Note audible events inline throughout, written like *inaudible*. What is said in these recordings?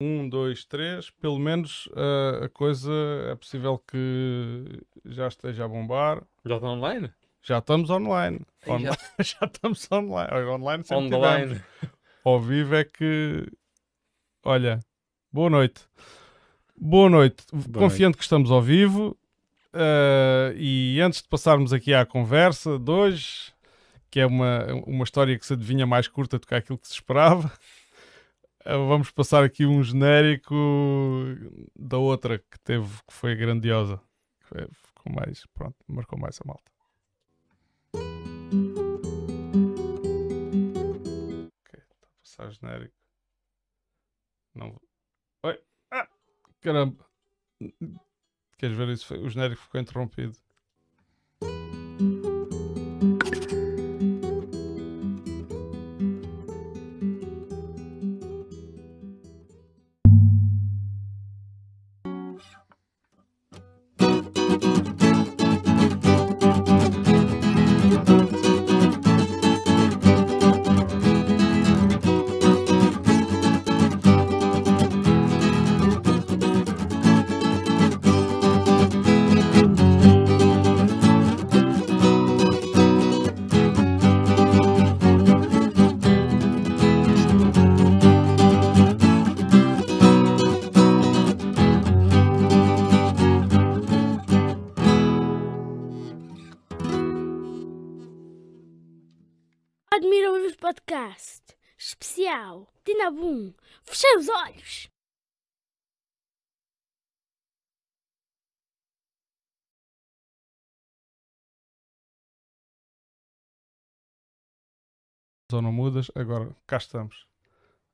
Um, dois, três. Pelo menos uh, a coisa é possível que já esteja a bombar. Já está online? Já estamos online. Já- *laughs* já... estamos online. Online sempre On the tivemos. line. Ao vivo é que. Olha, boa noite. Boa noite. Confiante que estamos ao vivo. uh, e antes de passarmos aqui à conversa de hoje, que é uma, uma história que se adivinha mais curta do que aquilo que se esperava, vamos passar aqui um genérico da outra que teve, que foi grandiosa. Ficou mais, pronto, marcou mais a malta. Ok, está a passar genérico. Não. Oi! Ah! Caramba! Queres ver isso? O genérico ficou interrompido. Fechei os olhos. Ou não mudas? Agora, cá estamos.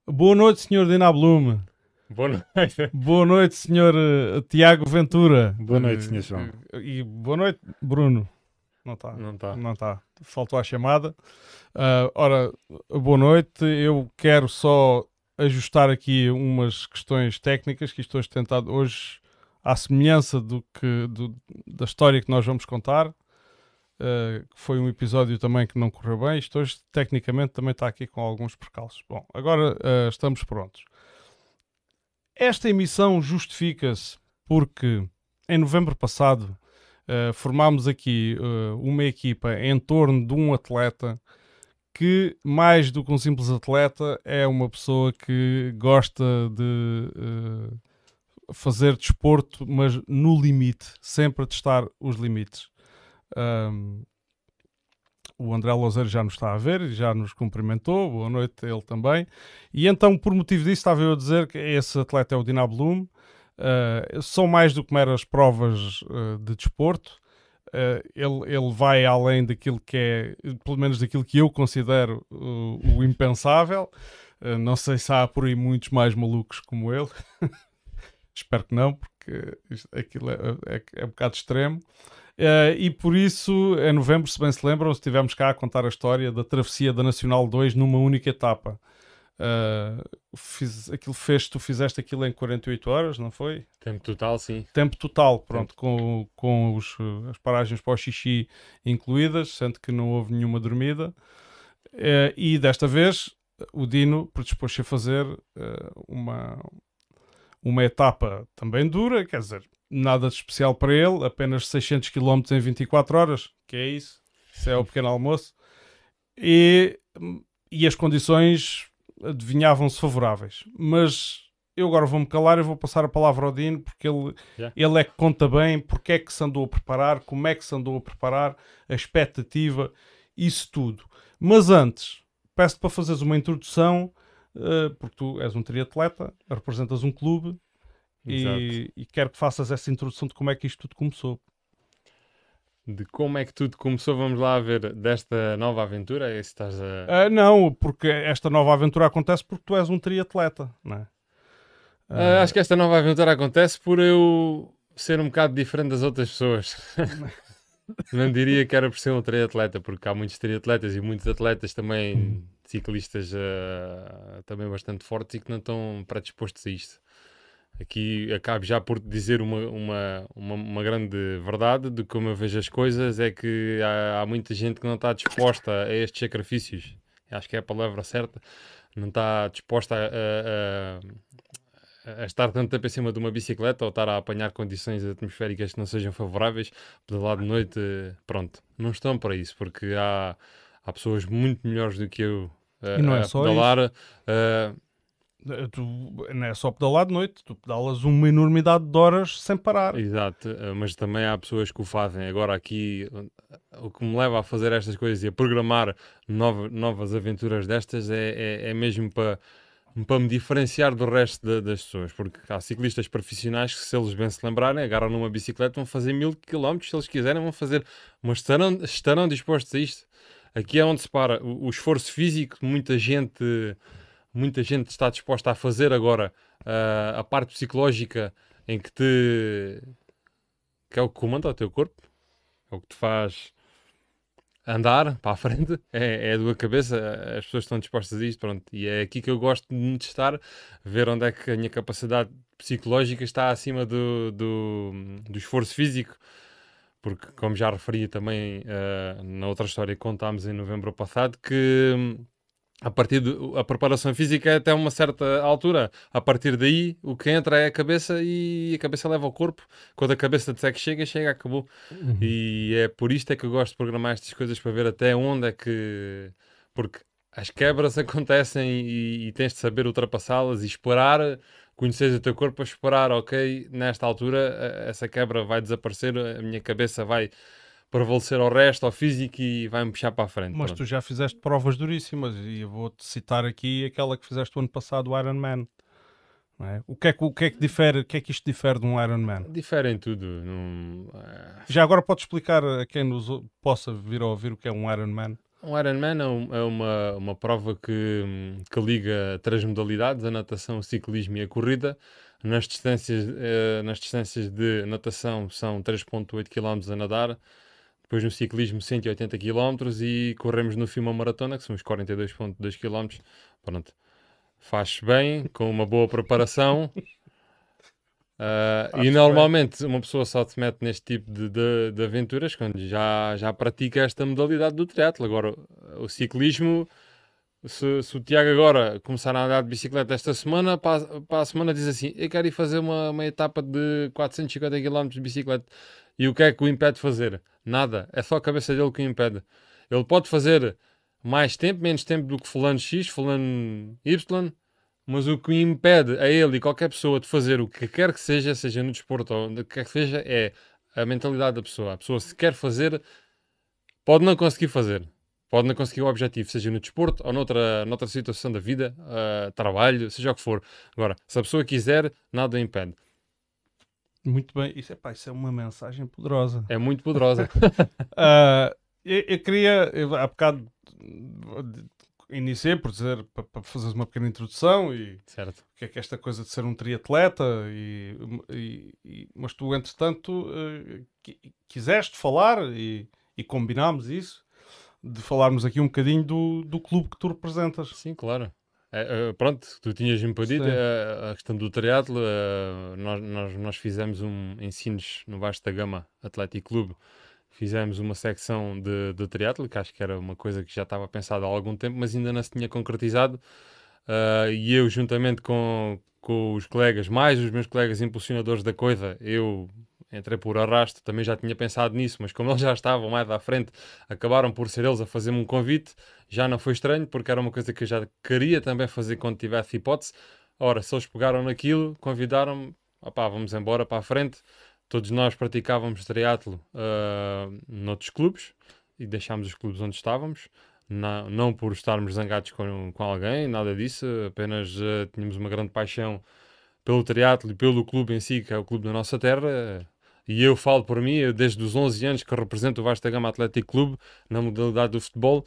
Boa noite, Sr. Dina Blume. Boa noite. Boa noite, Sr. eh, Tiago Ventura. Boa noite, Eh, Sr. João. eh, E boa noite, Bruno. Não está. Não está. Não está. Faltou a chamada. Ah, ora, boa noite. Eu quero só ajustar aqui umas questões técnicas que estou tentado hoje à semelhança do que, do- da história que nós vamos contar. que foi um episódio também que não correu bem. Isto hoje, tecnicamente, também está aqui com alguns percalços. Bom, agora ah, estamos prontos. Esta emissão justifica-se porque em novembro passado Uh, formámos aqui uh, uma equipa em torno de um atleta que, mais do que um simples atleta, é uma pessoa que gosta de uh, fazer desporto, mas no limite, sempre a testar os limites. Um, o André Lozeiro já nos está a ver e já nos cumprimentou. Boa noite ele também. E então, por motivo disso, estava eu a dizer que esse atleta é o Dina Bloom. Uh, são mais do que meras provas uh, de desporto. Uh, ele, ele vai além daquilo que é, pelo menos daquilo que eu considero uh, o impensável. Uh, não sei se há por aí muitos mais malucos como ele. *laughs* Espero que não, porque isto- aquilo é, é, é um bocado extremo. Uh, e por isso, em novembro, se bem se lembram, estivemos cá a contar a história da travessia da Nacional 2 numa única etapa. Uh, fiz, aquilo fez, tu fizeste aquilo em 48 horas, não foi? Tempo total, sim. Tempo total, pronto, com, com os, uh, as paragens para o xixi incluídas, sendo que não houve nenhuma dormida. Eh, e desta vez o Dino predispôs-se a fazer eh, uma, uma etapa também dura, quer dizer, nada de especial para ele, apenas 600 km em 24 horas, que é isso, isso é o pequeno almoço. E, e as condições adivinhavam-se favoráveis. Mas eu agora vou-me calar e vou passar a palavra ao Dino, porque ele, Já. ele é que conta bem porque é que se andou a preparar, como é que se andou a preparar, a expectativa, isso tudo. Mas antes, peço-te para fazeres uma introdução, eh, porque tu és um triatleta, representas um clube Exato. e, e quero que faças essa introdução de como é que isto tudo começou. De como é que tudo começou, vamos lá ver desta nova aventura. É estás a. Ah, não, porque esta nova aventura acontece porque tu és um triatleta, não é? Ah, acho que esta nova aventura acontece por eu ser um bocado diferente das outras pessoas. *laughs* Não diria que era por ser um triatleta, porque há muitos triatletas e muitos atletas também, ciclistas ah, também bastante fortes e que não estão predispostos a isto. Aqui acabo já por dizer uma, uma, uma, uma grande verdade de como eu vejo as coisas, é que há, há muita gente que não está disposta a estes sacrifícios. Acho que é a palavra certa. Não está disposta a- a- a estar tanto tempo em cima de uma bicicleta ou estar a apanhar condições atmosféricas que não sejam favoráveis, pedalar de noite, pronto, não estão para isso, porque há, há pessoas muito melhores do que eu uh, E não é a só pedalar. uh, Eh, Tu, não é só pedalar de noite, tu pedalas uma enormidade de horas sem parar. Exato, eh, mas também há pessoas que o fazem. Agora, aqui, eh, o que me leva a fazer estas coisas e a programar nova- novas aventuras destas é, é, é mesmo para para me diferenciar do resto da- das pessoas, porque há ciclistas profissionais que, se eles bem se lembrarem, agarram numa bicicleta, vão fazer mil quilómetros, se eles quiserem, vão fazer, mas estarão, estarão dispostos a isto. Aqui é onde se para o, o esforço físico, muita gente, muita gente está disposta a fazer agora ah, a parte psicológica em que te que é o que comanda o teu corpo, é o que te faz andar para a *laughs* frente, é, é a tua cabeça, as pessoas estão dispostas a isto, pronto, e é aqui que eu gosto de testar, ver onde é que a minha capacidade psicológica está acima do, do, do esforço físico, porque como já referi também ah, na outra história que contámos em novembro passado, que a partir de, a preparação física é até uma certa altura. A partir daí, o que entra é a cabeça e a cabeça leva ao corpo. Quando a cabeça disser que chega, chega, acabou. E é por isto é que eu gosto de programar estas coisas para ver até onde é que. Porque as quebras *laughs* acontecem e, e tens de saber ultrapassá-las e esperar, conheceres o teu corpo esperar, ok, nesta altura essa quebra vai desaparecer, a minha cabeça vai prevalecer ao resto, ao físico e vai-me puxar para a frente. Mas pronto. tu já fizeste provas duríssimas e eu vou-te citar aqui aquela que fizeste o ano passado, o Iron Man. não é? O, que é que, o que é que difere, o que é que isto difere de um Iron Man? Difere em tudo. Não... eh, Já agora podes explicar a quem nos possa vir a ouvir o que é um Iron Man? Um Ironman é, um- é uma, uma prova que, que liga três modalidades, a natação, o ciclismo e a corrida. Nas distâncias, eh, nas distâncias de natação são 3.8 km a nadar, depois no ciclismo 180 km e corremos no fim uma maratona, que são os 42.2 km. Pronto, faz bem, com uma boa preparação. Faz *laughs* e bem. normalmente uma pessoa só se mete neste tipo de, de, de aventuras quando já, já pratica esta modalidade do triatlo. Agora, o ciclismo, se, se o Tiago agora começar a andar de bicicleta esta semana, para, a- para a semana diz assim: Eu quero ir fazer uma, uma etapa de 450 km de bicicleta. E o que é que o impede de fazer? Nada, é só a cabeça dele que o impede. Ele pode fazer mais tempo, menos tempo do que fulano X, fulano Y, mas o que impede a ele e qualquer pessoa de fazer o que quer que seja, seja no desporto ou onde quer que seja, é a mentalidade da pessoa. A pessoa, se quer fazer, pode não conseguir fazer. Pode não conseguir o objetivo, seja no desporto ou noutra, noutra situação da vida, ah, trabalho, seja o que for. Agora, se a pessoa quiser, nada impede. Muito bem, isso é, pá, isso é uma mensagem poderosa. É muito poderosa. *laughs* Ah, eu, eu queria, eu, há bocado iniciei por dizer para, para fazeres uma pequena introdução e certo. o que é que é esta coisa de ser um triatleta e, e- e- mas tu entretanto qui- quiseste falar e, e combinámos isso de falarmos aqui um bocadinho do, do clube que tu representas Sim, claro. É, é, pronto, tu tinhas-me pedido é, a questão do triatlo. é, nós, nós, nós fizemos um ensinos no Vasta Gama Atlético Clube. Fizemos uma secção de, de triatlo, que acho que era uma coisa que já estava pensada há algum tempo, mas ainda não se tinha concretizado. E eu, juntamente com, com os colegas, mais os meus colegas impulsionadores da coisa, eu entrei por arrasto, também já tinha pensado nisso, mas como eles já estavam mais à frente, acabaram por ser eles a fazer-me um convite. Já não foi estranho, porque era uma coisa que eu já queria também fazer quando tivesse hipótese. Ora, se eles pegaram naquilo, convidaram-me, opá, vamos embora para a frente. Todos nós praticávamos triatlo ah, noutros clubes e deixámos os clubes onde estávamos. Não, não por estarmos zangados com, com alguém, nada disso, apenas ah, tínhamos uma grande paixão pelo triatlo e pelo clube em si, que é o clube da nossa terra. E eu falo por mim, eu desde os 11 anos que represento o Vasta Gama Atlético Clube na modalidade do futebol.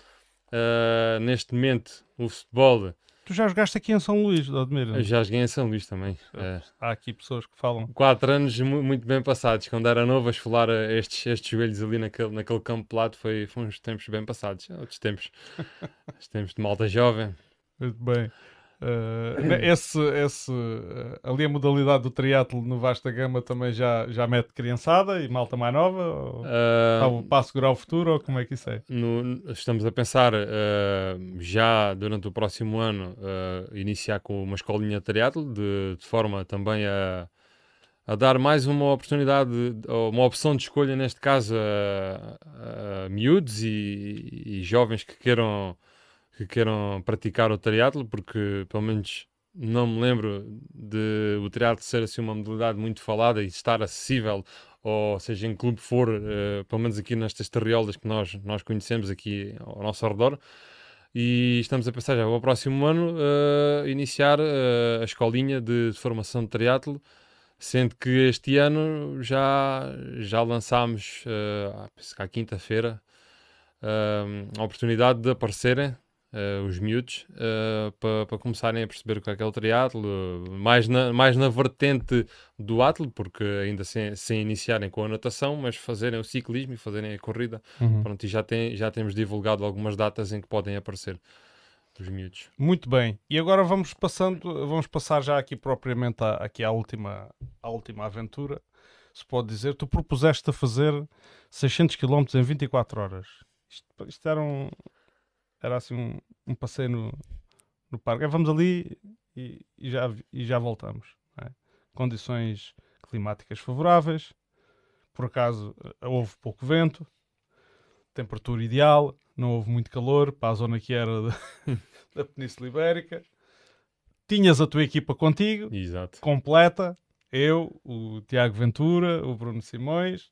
Ah, neste momento, o futebol tu já jogaste aqui em São Luís, Admira eu já joguei em São Luís também. Ah, há aqui pessoas que falam quatro anos mu- muito bem passados. Quando era novo, a esfolar ah, estes, estes joelhos ali naquele, naquele campo pelado foi, foi uns tempos bem passados. Outros tempos, *laughs* os tempos de malta jovem. muito bem Uh, esse, esse, uh, ali a modalidade do triatlo no Vasta Gama também já, já mete criançada e malta mais nova? Ou, uh, para assegurar o futuro ou como é que isso é? No, estamos a pensar já durante o próximo ano iniciar com uma escolinha de triatlo de, de forma também a, a dar mais uma oportunidade, uma opção de escolha neste caso a, a miúdos e, e jovens que queiram que queiram praticar o triatlo, porque pelo menos não me lembro de o triatlo ser assim uma modalidade muito falada e estar acessível, ou seja, em clube for, uh, pelo menos aqui nestas terriolas que nós, nós conhecemos aqui ao nosso redor. E estamos a pensar já para o próximo ano uh, iniciar uh, a escolinha de, de formação de triatlo, sendo que este ano já, já lançámos, uh, à quinta-feira, a oportunidade de aparecerem uh, os miúdos, uh, para pa começarem a perceber o que é, que é o triatlo, mais na, mais na vertente do atlo, porque ainda sem, sem iniciarem com a natação, mas fazerem o ciclismo e fazerem a corrida. Uhum. Pronto, e já, tem, já temos divulgado algumas datas em que podem aparecer os miúdos. Muito bem. E agora vamos passando, vamos passar já aqui propriamente à, aqui à última, à última aventura. Se pode dizer, tu propuseste a fazer 600 km em 24 horas. Isto, isto era um, era assim um, um passeio no, no parque. É, vamos ali e, e, já, e já voltamos. É? Condições climáticas favoráveis, por acaso eh, houve pouco vento, temperatura ideal, não houve muito calor para a zona que era da, *laughs* da Península Ibérica. Tinhas a tua equipa contigo, Exato. completa, eu, o Tiago Ventura, o Bruno Simões,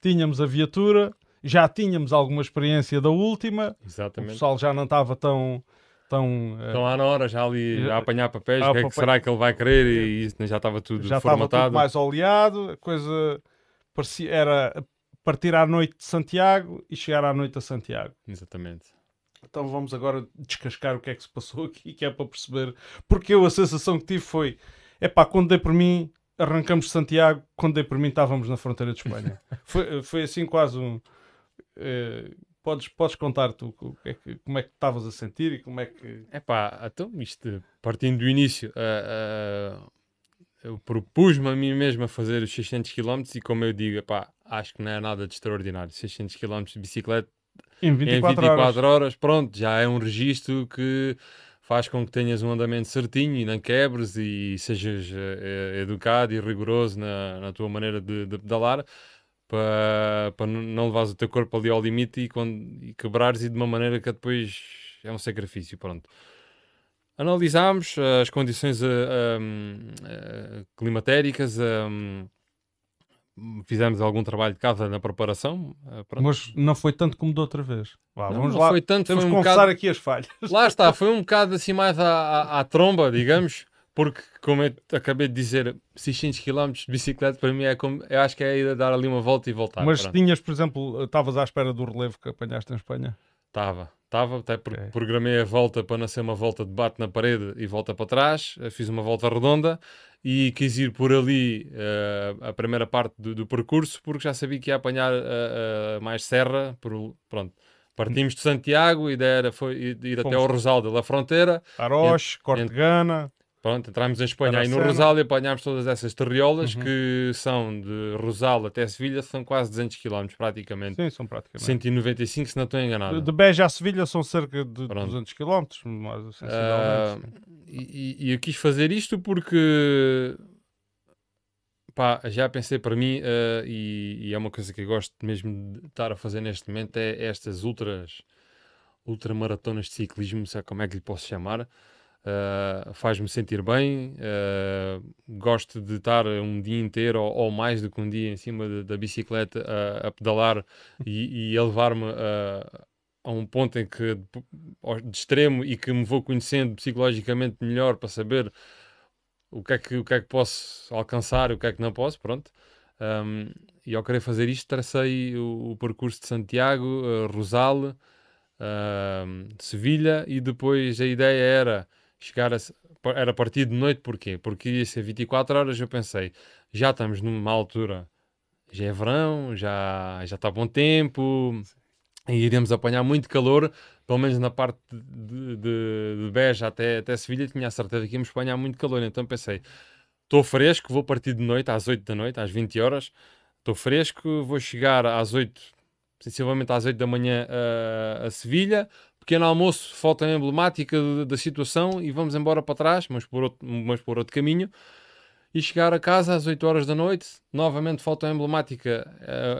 tínhamos a viatura já tínhamos alguma experiência da última. Exatamente. O pessoal já não estava tão. Tão, Estão lá na hora, já ali a apanhar papéis, o que é que será que ele vai querer? E isso já estava tudo já formatado. Estava tudo mais oleado, a coisa parecia, era partir à noite de Santiago e chegar à noite a Santiago. Exatamente. Então vamos agora descascar o que é que se passou aqui, que é para perceber. Porque eu a sensação que tive foi: é pá, quando dei por mim, arrancamos de Santiago, quando dei por mim, estávamos na fronteira de Espanha. *laughs* foi, foi assim quase um Uh, podes, podes contar tu é como é que estavas a sentir e como é que. É pá, então isto, partindo do início, uh, uh, eu propus-me a mim mesmo a fazer os 600 km e, como eu digo, epá, acho que não é nada de extraordinário. 600 km de bicicleta em 24, em 24 horas. horas. pronto, já é um registro que faz com que tenhas um andamento certinho e não quebres e sejas educado e rigoroso na, na tua maneira de, de pedalar para, para não levares o teu corpo ali ao limite e, quando, e quebrares e de uma maneira que depois é um sacrifício, pronto. Analisámos as condições uh, uh, climatéricas, fizemos algum trabalho de casa na preparação. Mas não foi tanto como da outra vez. Vá, não, vamos não lá. Foi tanto, Temos que um confessar bocado... aqui as falhas. Lá está, foi um bocado assim mais à, à, à tromba, digamos. Porque, como eu acabei de dizer, 600 km de bicicleta para mim é como. Eu acho que é ir a dar ali uma volta e voltar. Mas pronto. tinhas, por exemplo, estavas à espera do relevo que apanhaste em Espanha? Estava, estava, até okay. programei a volta para não ser uma volta de bate na parede e volta para trás, fiz uma volta redonda e quis ir por ali uh, a primeira parte do, do, percurso porque já sabia que ia apanhar uh, uh, mais serra, por, pronto. Partimos de Santiago, a ideia era foi ir, ir até ao Rosal da Fronteira. Aroche, Cortegana. Pronto, entramos em Espanha aí no Rosal e apanhámos todas essas terriolas uhum. que são de Rosal até Sevilha, são quase 200 km praticamente. Sim, são praticamente. 195 se não estou enganado. De, Beja a Sevilha são cerca de Pronto. 200 km, mais uh, e, e, eu quis fazer isto porque pá, já pensei para mim uh, e, e, é uma coisa que eu gosto mesmo de estar a fazer neste momento é estas ultras ultramaratonas de ciclismo, sei como é que lhe posso chamar Uh, faz-me sentir bem. Uh, gosto de estar um dia inteiro ou, ou, mais do que um dia em cima de, da bicicleta uh, a pedalar e, e a levar-me a um ponto em que de extremo e que me vou conhecendo psicologicamente melhor para saber o que é que, o que, é que posso alcançar e o que é que não posso. Pronto. Um, e ao querer fazer isto, tracei o, o percurso de Santiago, Rosal, Sevilha e depois a ideia era chegar a, era a partir de noite, porquê? Porque ia ser 24 horas, eu pensei, já estamos numa altura, já é verão, já, já está bom tempo, e iremos apanhar muito calor, pelo menos na parte de, de, de Beja até, até Sevilha, tinha a certeza que íamos apanhar muito calor. Então pensei, estou fresco, vou partir de noite, às 8 da noite, às 20 horas. Estou fresco, vou chegar às 8, sensivelmente às 8 da manhã a, a Sevilha. Pequeno almoço, foto emblemática da situação e vamos embora para trás, mas por outro, mas por outro caminho e chegar a casa às 8 horas da noite. Novamente, foto emblemática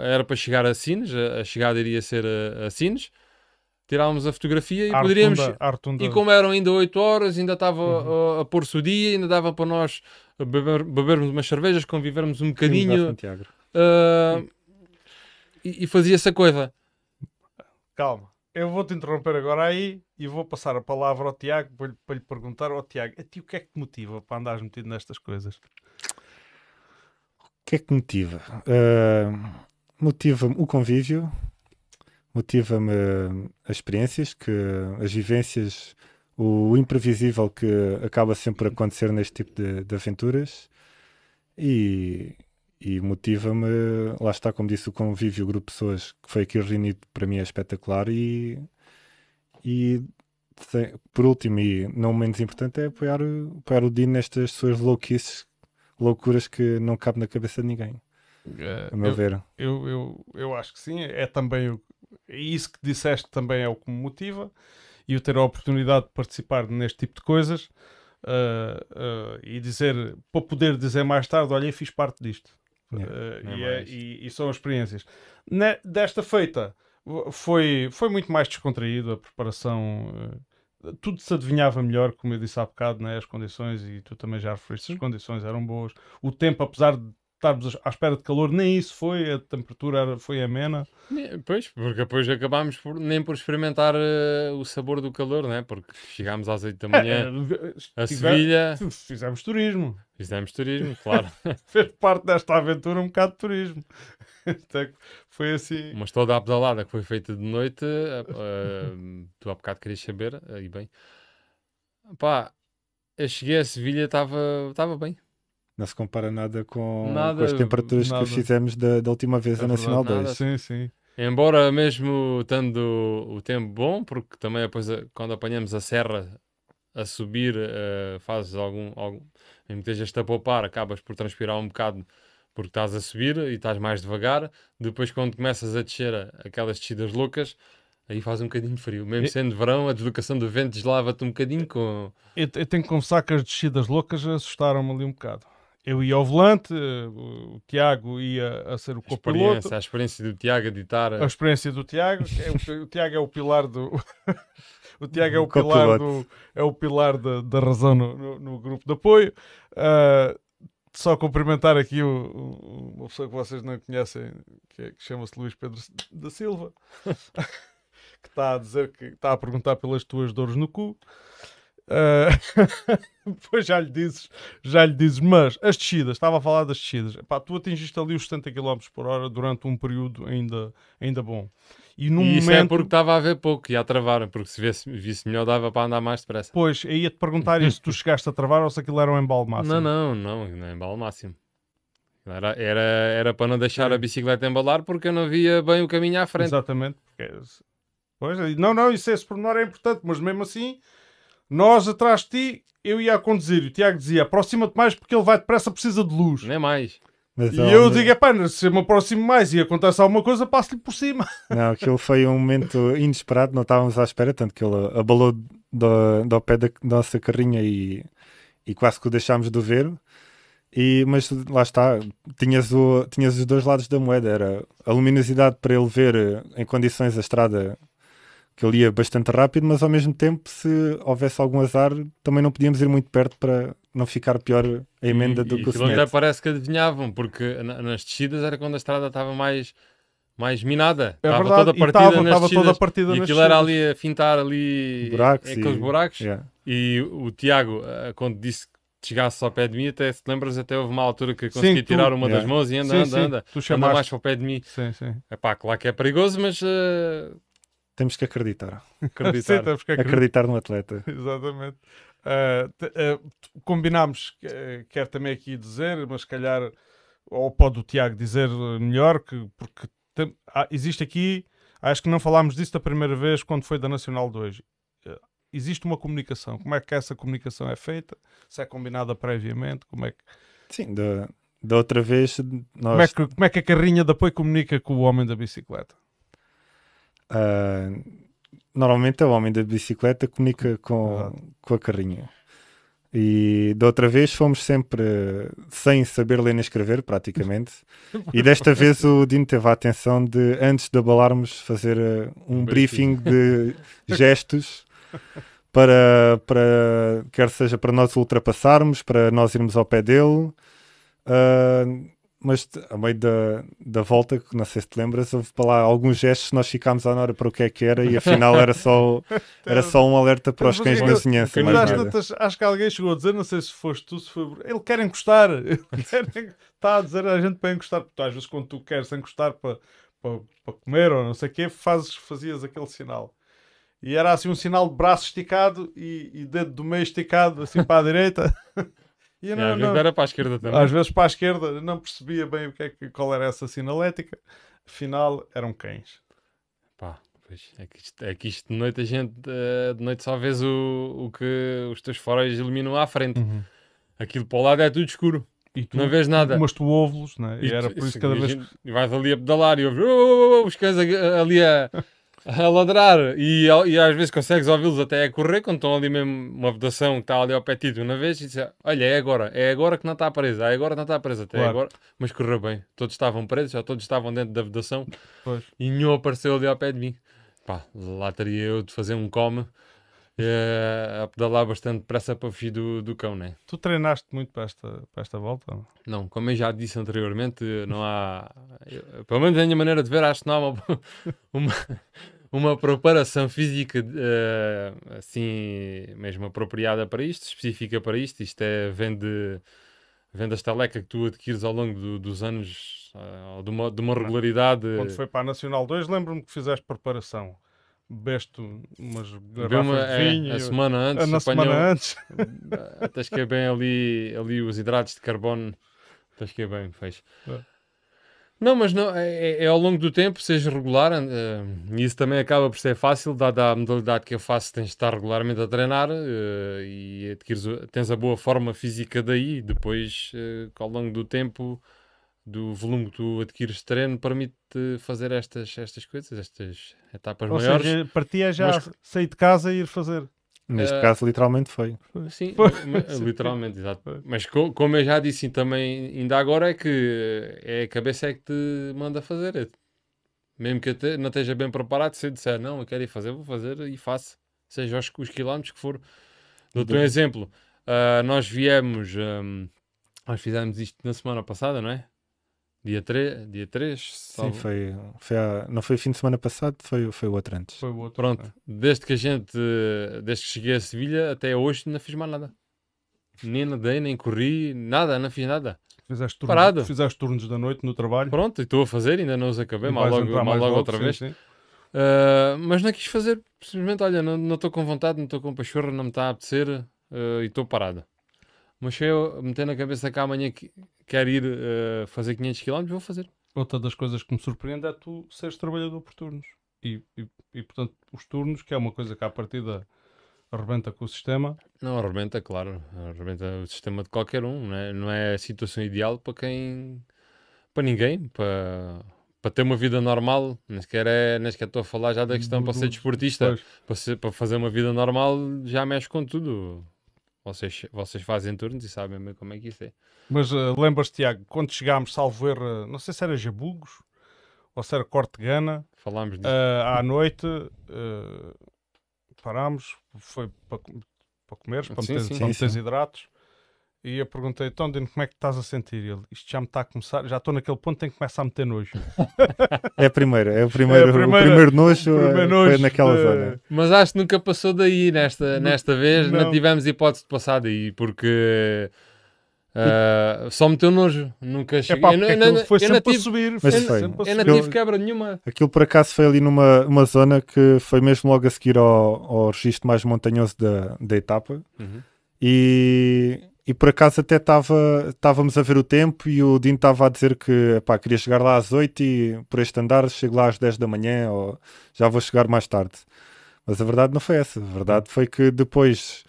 era para chegar a Sines, a, chegada iria ser a, a Sines tirávamos a fotografia e poderíamos. E como eram ainda 8 horas, ainda estava uhum. a, a pôr-se o dia, ainda dava para nós beber, bebermos umas cervejas, convivermos um bocadinho. Uh, e, e fazia essa coisa. Calma, eu vou-te interromper agora aí e vou passar a palavra ao Tiago para, para lhe perguntar: ao Tiago, a ti o que é que te motiva para andares metido nestas coisas? O que é que motiva? Uh, motiva-me o convívio, motiva-me as experiências, que as vivências, o imprevisível que acaba sempre a acontecer neste tipo de, de aventuras e, e motiva-me, lá está, como disse, o convívio, o grupo de pessoas que foi aqui reunido para mim é espetacular e, e por último e não menos importante é apoiar, apoiar o Dino nestas suas louquices, loucuras que não cabe na cabeça de ninguém. Uh, a meu eu, ver. Eu, eu, eu acho que sim, é também o, isso que disseste também é o que me motiva e eu ter a oportunidade de participar neste tipo de coisas uh, uh, e dizer, para poder dizer mais tarde, olha, fiz parte disto. Yeah, uh, e, é, e, e, são experiências. Ne, desta feita foi, foi muito mais descontraído a preparação. tudo se adivinhava melhor, como eu disse há bocado, né? as condições, e tu também já referiste, as condições eram boas. O tempo, apesar de estarmos à espera de calor, nem isso foi, a temperatura foi amena. Pois, porque depois acabámos por, nem por experimentar uh, o sabor do calor, né? porque chegámos às 8 da manhã é, a Sevilha. Fizemos turismo. Fizemos turismo, claro. *laughs* Fez parte desta aventura um bocado de turismo. *laughs* É foi assim. Mas toda a pedalada que foi feita de noite, uh, uh, tu há bocado querias saber, aí bem. Pá, eu cheguei a Sevilha, estava bem não se compara nada com, nada, com as temperaturas nada. que fizemos da, da última vez é a Nacional 2. Sim, sim. Embora mesmo tendo o tempo bom, porque também depois quando apanhamos a serra a subir, uh, fazes algum, algum mesmo que estejas a poupar, acabas por transpirar um bocado porque estás a subir e estás mais devagar. Depois, quando começas a descer aquelas descidas loucas, aí faz um bocadinho de frio. Mesmo sendo verão, a deslocação do vento deslava-te um bocadinho com. Eu, eu, tenho que confessar que as descidas loucas assustaram-me ali um bocado eu ia ao volante, o Tiago ia a ser o copiloto. A experiência do Tiago a ditar. A experiência do Tiago. É, o, o Tiago é o pilar do. *laughs* o Tiago é o *laughs* pilar, do, é o pilar da, da razão no, no, no, grupo de apoio. Uh, só cumprimentar aqui o, o, uma pessoa que vocês não conhecem, que, é, que chama-se Luís Pedro da Silva, *laughs* que está a dizer que está a perguntar pelas tuas dores no cu. *laughs* Uh, depois já lhe dizes, já lhe dizes, mas as descidas, estava a falar das descidas, Pá, tu atingiste ali os 70 km por hora durante um período ainda, ainda bom. E, no e isso é momento... é porque estava a haver pouco e a travar, porque se visse, visse melhor dava para andar mais depressa. Pois, aí ia-te perguntar se tu *laughs* chegaste a travar ou se aquilo era um embalo máximo. Não, não, não, não é embalo máximo. Era, era, era para não deixar a bicicleta embalar porque eu não via bem o caminho à frente. Exatamente. Porque... Pois, não, não, isso esse pormenor é importante, mas mesmo assim nós atrás de ti, eu ia a conduzir. O Tiago dizia: aproxima-te mais porque ele vai depressa, precisa de luz. Nem mais. Mas, e eu digo: é pá, se eu me aproximo mais e acontece alguma coisa, passo-lhe por cima. *laughs* Não, aquilo foi um momento inesperado, não estávamos à espera, tanto que ele abalou do, do pé da nossa carrinha e, e quase que o deixámos de ver. E, mas lá está, tinhas, o, tinhas os dois lados da moeda, era a luminosidade para ele ver em condições a estrada que ele ia bastante rápido, mas ao mesmo tempo, se houvesse algum azar, também não podíamos ir muito perto para não ficar pior a emenda e, do e que o até parece que adivinhavam, porque nas descidas era quando a estrada estava mais mais minada. É estava toda partida estava, nas estava toda partida e aquilo era ali a fintar ali buracos aqueles e... buracos. Yeah. E o Tiago, eh, quando disse que chegasse ao pé de mim, até se te lembras, até houve uma altura que consegui sim, tirar uma yeah. das mãos e anda, sim, anda, sim. anda, tu anda mais para o pé de mim. Sim, sim. Epá, claro que é perigoso, mas uh, temos que acreditar. *laughs* Acreditar, Sim, temos que acreditar. acreditar no atleta. *laughs* Exatamente. Uh, uh, combinámos, uh, quer também aqui dizer, mas se calhar, ou pode o Tiago dizer melhor, que, porque tem, há, existe aqui Acho que não falámos disso da primeira vez quando foi da Nacional 2. Eh, Existe uma comunicação. Como é que essa comunicação é feita? Se é combinada previamente? Como é que, Sim, da, da outra vez como nós é que, como é que a carrinha de apoio comunica com o homem da bicicleta? Ah, normalmente o homem da bicicleta comunica com, com a carrinha. E da outra vez fomos sempre sem saber ler nem escrever, praticamente. *laughs* E desta vez o Dino teve a atenção de, antes de abalarmos, fazer eh, um Um briefing de *laughs* gestos para, para quer seja para nós ultrapassarmos, para nós irmos ao pé dele. Ah, mas a meio da, da volta, que não sei se te lembras, houve para lá alguns gestos, nós ficámos à hora para o que é que era e afinal era só, *laughs* era só um alerta para os cães de vizinhança. Mais às nada. tantas, acho que alguém chegou a dizer, não sei se foste tu, se foi. Ele quer encostar. *laughs* Ele quer- Está a dizer a gente para encostar. Porque às vezes, quando tu queres encostar para, para, para comer ou não sei o quê, fazes, fazias aquele sinal. E era assim um sinal de braço esticado e, e dedo do meio esticado, assim para a direita. *laughs* E E não, às vezes não- era para a esquerda também. às vezes para a esquerda, não percebia bem o que é que, qual era essa sinalética. Afinal, eram cães. Pá, pois, é, que isto, é que isto de noite a gente eh, de noite só vês o, o que os teus faróis iluminam à frente. Aquilo para o lado é tudo escuro. E tu, Não vês nada. mas tu ouves, né? e, tu- era por isso cada vez E vais ali a pedalar e ouves "Oh, oh, oh", os cães ali a, *laughs* a ladrar e, e às vezes consegues ouvi-los até a correr quando estão ali mesmo uma vedação que está ali ao pé de ti de uma vez e dizes, olha, é agora, é agora que não está presa, é agora que não está presa, até Claro. agora. Mas correu bem, todos estavam presos, já todos estavam dentro da vedação Pois. e nenhum apareceu ali ao pé de mim. Pá, lá teria eu de fazer um come eh, a pedalar bastante depressa para fugir do, do cão, né? Tu treinaste muito para esta, para esta volta? não? Não, como eu já disse anteriormente, não há. eu- pelo menos a minha maneira de ver, acho que não há uma, *laughs* uma, uma preparação física eh, assim mesmo apropriada para isto, específica para isto. Isto é vem de, vem da estaleca que tu adquires ao longo do- dos anos, ou de, uma, de uma regularidade. Quando foi para a Nacional 2, lembro-me que fizeste preparação. Bebeste umas garrafas uma- de é, vinho. a e- semana antes, Ah, na apanhou- semana antes. Até que é bem ali, ali os hidratos de carbono. Até que é bem, fez. É. Não, mas não, é, é- é ao longo do tempo, seja regular, e isso também acaba por ser fácil, dada a modalidade que eu faço, tens de estar regularmente a treinar eh, e adquires, tens a boa forma física daí, depois, que ao longo do tempo, do volume que tu adquires de treino, permite fazer estas, estas coisas, estas etapas Ou maiores. seja, para ti é já Mas- sair de casa e ir fazer. Neste Eh, caso, literalmente foi. Sim, *laughs* literalmente, exato. Mas co- como eu já disse também ainda agora, é que é a cabeça é que te manda fazer. Mesmo que te- não esteja bem preparado, se eu disser não, eu quero ir fazer, vou fazer e faço. Seja os, os quilómetros que for. Dou-te um exemplo. Ah, nós viemos, ahm, nós fizemos isto na semana passada, não é? Dia 3, dia 3 Sim, foi, foi a- não foi o fim de semana passado, foi, foi o outro antes. Foi o outro. Pronto, né? desde que a gente, desde que cheguei a Sevilha até hoje, não fiz mais nada. Nem nadei, nem corri, nada, não fiz nada. Fizeste, Parado. turnos, fizeste turnos da noite no trabalho. Pronto, e estou a fazer, ainda não os acabei, mal logo, mal mais logo logo, outra sim, vez. sim. Uh, mas não quis fazer, simplesmente, olha, não não estou com vontade, não estou com pachorra, não me está a apetecer uh, e estou parado. Mas eu meter na cabeça que amanhã que- quero ir uh, fazer 500 km, vou fazer. Outra das coisas que me surpreende é tu seres trabalhador por turnos. E, e, e, portanto, os turnos, que é uma coisa que à partida arrebenta com o sistema, Não, arrebenta, claro, arrebenta o sistema de qualquer um, não é, não é a situação ideal para quem, para ninguém, para, para ter uma vida normal, nem sequer, é, nem sequer estou a falar já da questão para ser desportista, Pois. para, ser- para fazer uma vida normal já mexe com tudo. Vocês, vocês fazem turnos e sabem bem como é que isso é. Mas uh, lembras-te, Tiago, quando chegámos, salvo erro, não sei se era Jabugos ou se era Corte Gana, Falámos disso. uh, à noite uh, parámos, foi para, para comeres, para Sim, meter, sim. para Sim, meteres sim. hidratos. E eu perguntei, então, Dino, como é que estás a sentir? Ele, isto já me está a começar, já estou naquele ponto em que começa a meter nojo. *laughs* É a primeira, é o primeiro, primeira- o primeiro nojo, o é- primeiro foi nojo naquela de- zona. Mas acho que nunca passou daí nesta, nesta vez, não. não. tivemos hipótese de passar daí, porque ah, só meteu nojo, nunca É cheguei. pá, eu, não- foi eu sempre tive- subir. Mas foi foi. sempre a eu não tive quebra nenhuma. Aquilo por acaso foi ali numa uma zona que foi mesmo logo a seguir ao, ao registro mais montanhoso da, da etapa. Uhum. E, e por acaso até estava estávamos a ver o tempo e o Dino estava a dizer que queria chegar lá às 8 e por este andar chego lá às 10 da manhã ou já vou chegar mais tarde. Mas a verdade não foi essa. A verdade foi que depois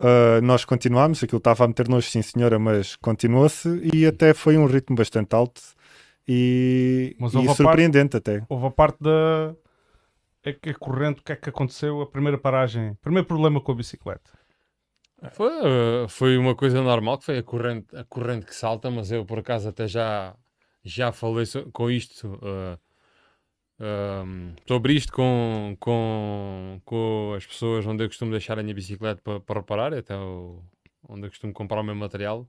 uh, nós continuámos, aquilo estava a meter nojo, sim senhora, mas continuou-se e até foi um ritmo bastante alto e, e surpreendente até. Houve a parte da. É que a corrente, o que é que aconteceu? A primeira paragem, primeiro problema com a bicicleta. Foi, eh, foi uma coisa normal, que foi a corrente, a corrente que salta, mas eu por acaso até já, já falei so- com isto, eh, ehm, sobre isto com, com, com as pessoas onde eu costumo deixar a minha bicicleta para, para reparar, até o- onde eu costumo comprar o meu material.